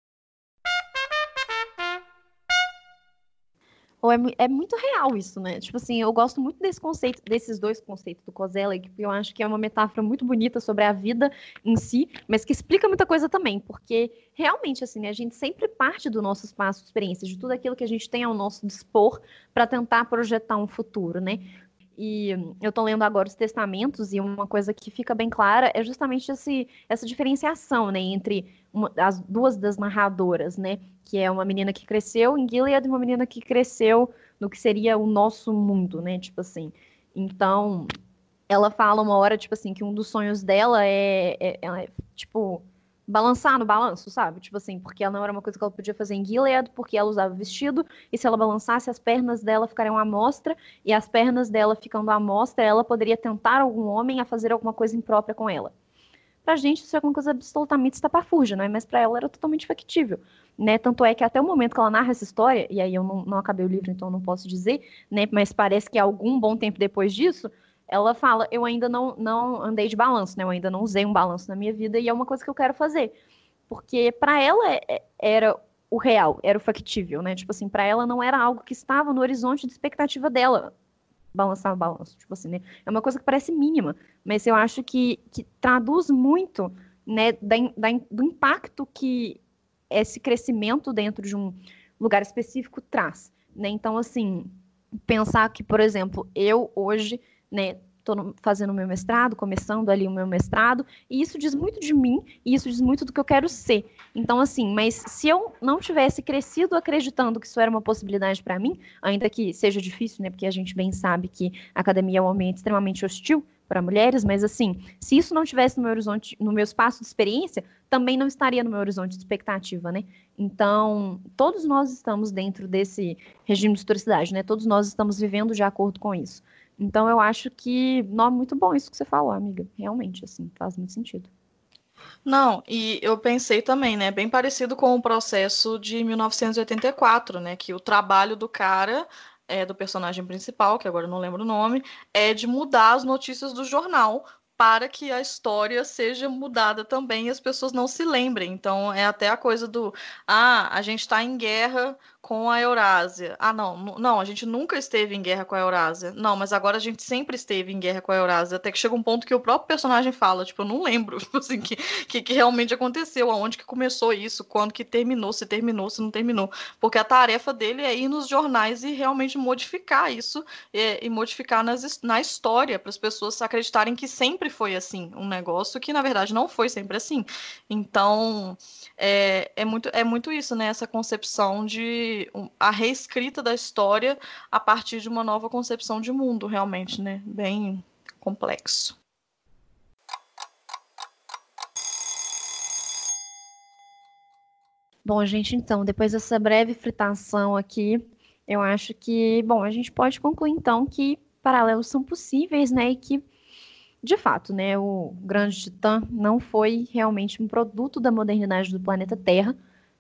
S3: Ou é, é, muito real isso, né? Tipo assim, eu gosto muito desse conceito, desses dois conceitos do Kozelek, porque eu acho que é uma metáfora muito bonita sobre a vida em si, mas que explica muita coisa também, porque realmente, assim, né, a gente sempre parte do nosso espaço de experiência, de tudo aquilo que a gente tem ao nosso dispor para tentar projetar um futuro, né? E eu estou lendo agora os testamentos, e uma coisa que fica bem clara é justamente esse, essa diferenciação né, entre uma, as duas das narradoras, né? Que é uma menina que cresceu em Gilead e uma menina que cresceu no que seria o nosso mundo, né? Tipo assim. Então, ela fala uma hora, tipo assim, que um dos sonhos dela é, é, é tipo, balançar no balanço, sabe? Tipo assim, porque ela não era uma coisa que ela podia fazer em Gilead, porque ela usava vestido, e se ela balançasse, as pernas dela ficariam à mostra, e as pernas dela ficando à mostra, ela poderia tentar algum homem a fazer alguma coisa imprópria com ela. Pra gente isso é uma coisa absolutamente estapafúrdia, né? Mas para ela era totalmente factível, né? Tanto é que até o momento que ela narra essa história, e aí eu não, não acabei o livro, então não posso dizer, né? Mas parece que algum bom tempo depois disso, ela fala: Eu ainda não, não andei de balanço, né? Eu ainda não usei um balanço na minha vida e é uma coisa que eu quero fazer. Porque para ela é, é, era o real, era o factível, né? Tipo assim, para ela não era algo que estava no horizonte de expectativa dela. Balançar o balanço, tipo assim, né? É uma coisa que parece mínima, mas eu acho que, que traduz muito, né, da, da, do impacto que esse crescimento dentro de um lugar específico traz, né? Então, assim, pensar que, por exemplo, eu hoje, né, estou fazendo o meu mestrado, começando ali o meu mestrado, e isso diz muito de mim, e isso diz muito do que eu quero ser. Então, assim, mas se eu não tivesse crescido acreditando que isso era uma possibilidade para mim, ainda que seja difícil, né, porque a gente bem sabe que a academia é um ambiente extremamente hostil para mulheres, mas assim, se isso não tivesse no meu horizonte, no meu espaço de experiência, também não estaria no meu horizonte de expectativa, né? Então, todos nós estamos dentro desse regime de historicidade, né? Todos nós estamos vivendo de acordo com isso. Então eu acho que não é muito bom isso que você falou, amiga. Realmente, assim, faz muito sentido.
S2: Não, e eu pensei também, né, bem parecido com o processo de 1984, né, que o trabalho do cara, é, do personagem principal, que agora eu não lembro o nome, é de mudar as notícias do jornal para que a história seja mudada também e as pessoas não se lembrem. Então, é até a coisa do, ah, a gente está em guerra com a Eurásia. Ah, não, não, a gente nunca esteve em guerra com a Eurásia. Não, mas agora a gente sempre esteve em guerra com a Eurásia. Até que chega um ponto que o próprio personagem fala, tipo, eu não lembro, assim, que, que, que realmente aconteceu, aonde que começou isso, quando que terminou, se terminou, se não terminou. Porque a tarefa dele é ir nos jornais e realmente modificar isso e, e modificar nas, na história, para as pessoas acreditarem que sempre foi assim, um negócio que na verdade não foi sempre assim. Então, é, é, muito, é muito isso, né? Essa concepção de a reescrita da história a partir de uma nova concepção de mundo, realmente, né? Bem complexo.
S3: Bom, gente, então, depois dessa breve fritação aqui, eu acho que, bom, a gente pode concluir então que paralelos são possíveis, né? E que de fato, né, o grande titã não foi realmente um produto da modernidade do planeta Terra,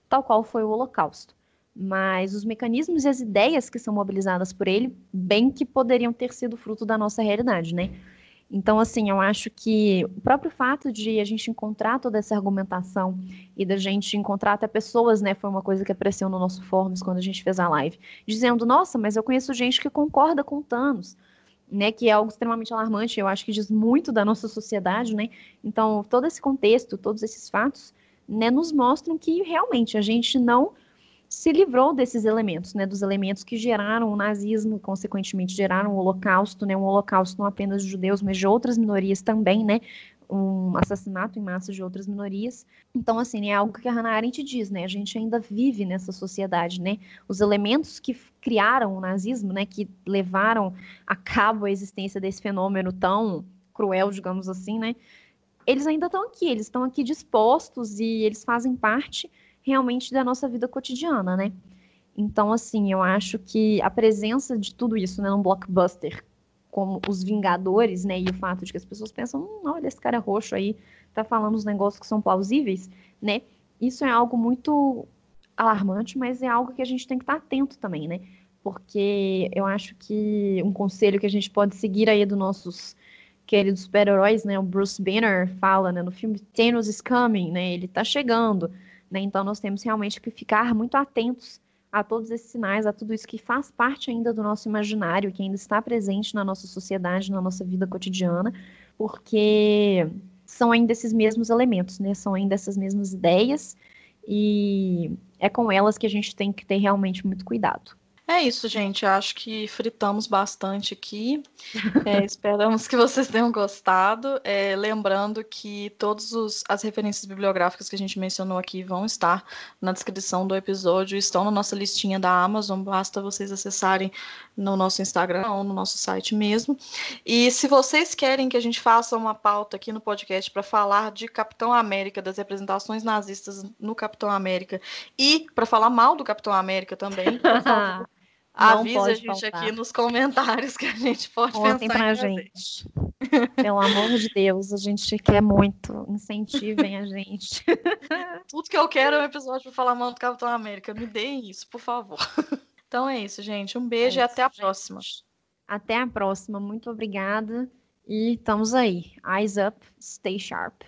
S3: tal qual foi o Holocausto. Mas os mecanismos e as ideias que são mobilizadas por ele, bem que poderiam ter sido fruto da nossa realidade, né? Então, assim, eu acho que o próprio fato de a gente encontrar toda essa argumentação e da gente encontrar até pessoas, né, foi uma coisa que apareceu no nosso Forms quando a gente fez a live, dizendo, nossa, mas eu conheço gente que concorda com Thanos né, que é algo extremamente alarmante, eu acho que diz muito da nossa sociedade, né? Então, todo esse contexto, todos esses fatos, né, nos mostram que realmente a gente não se livrou desses elementos, né, dos elementos que geraram o nazismo, consequentemente geraram o holocausto, né, um holocausto não apenas de judeus, mas de outras minorias também, né, um assassinato em massa de outras minorias. Então, assim, é algo que a Hannah Arendt diz, né? A gente ainda vive nessa sociedade, né? Os elementos que criaram o nazismo, né? Que levaram a cabo a existência desse fenômeno tão cruel, digamos assim, né? Eles ainda estão aqui, eles estão aqui dispostos e eles fazem parte realmente da nossa vida cotidiana, né? Então, assim, eu acho que a presença de tudo isso, né, num blockbuster como os Vingadores, né? E o fato de que as pessoas pensam, hum, olha, esse cara roxo aí tá falando os negócios que são plausíveis, né? Isso é algo muito alarmante, mas é algo que a gente tem que estar atento também, né? Porque eu acho que um conselho que a gente pode seguir aí dos nossos queridos super-heróis, né? O Bruce Banner fala, né, no filme Thanos is coming, né? Ele tá chegando, né? Então nós temos realmente que ficar muito atentos a todos esses sinais, a tudo isso que faz parte ainda do nosso imaginário, que ainda está presente na nossa sociedade, na nossa vida cotidiana, porque são ainda esses mesmos elementos, né? São ainda essas mesmas ideias e é com elas que a gente tem que ter realmente muito cuidado.
S2: É isso, gente. Acho que fritamos bastante aqui. É, esperamos que vocês tenham gostado. É, lembrando que todas as referências bibliográficas que a gente mencionou aqui vão estar na descrição do episódio, estão na nossa listinha da Amazon. Basta vocês acessarem no nosso Instagram ou no nosso site mesmo. E se vocês querem que a gente faça uma pauta aqui no podcast para falar de Capitão América, das representações nazistas no Capitão América e para falar mal do Capitão América também, favor. Avisa a gente faltar. aqui nos comentários que a gente pode
S3: Contem pensar pra gente. Pelo amor de Deus, a gente quer muito. Incentivem a gente.
S2: Tudo que eu quero é um episódio para falar mal do Capitão América. Me deem isso, por favor. Então é isso, gente. Um beijo é e até a gente. próxima.
S3: Até a próxima. Muito obrigada. E estamos aí. Eyes up, stay sharp.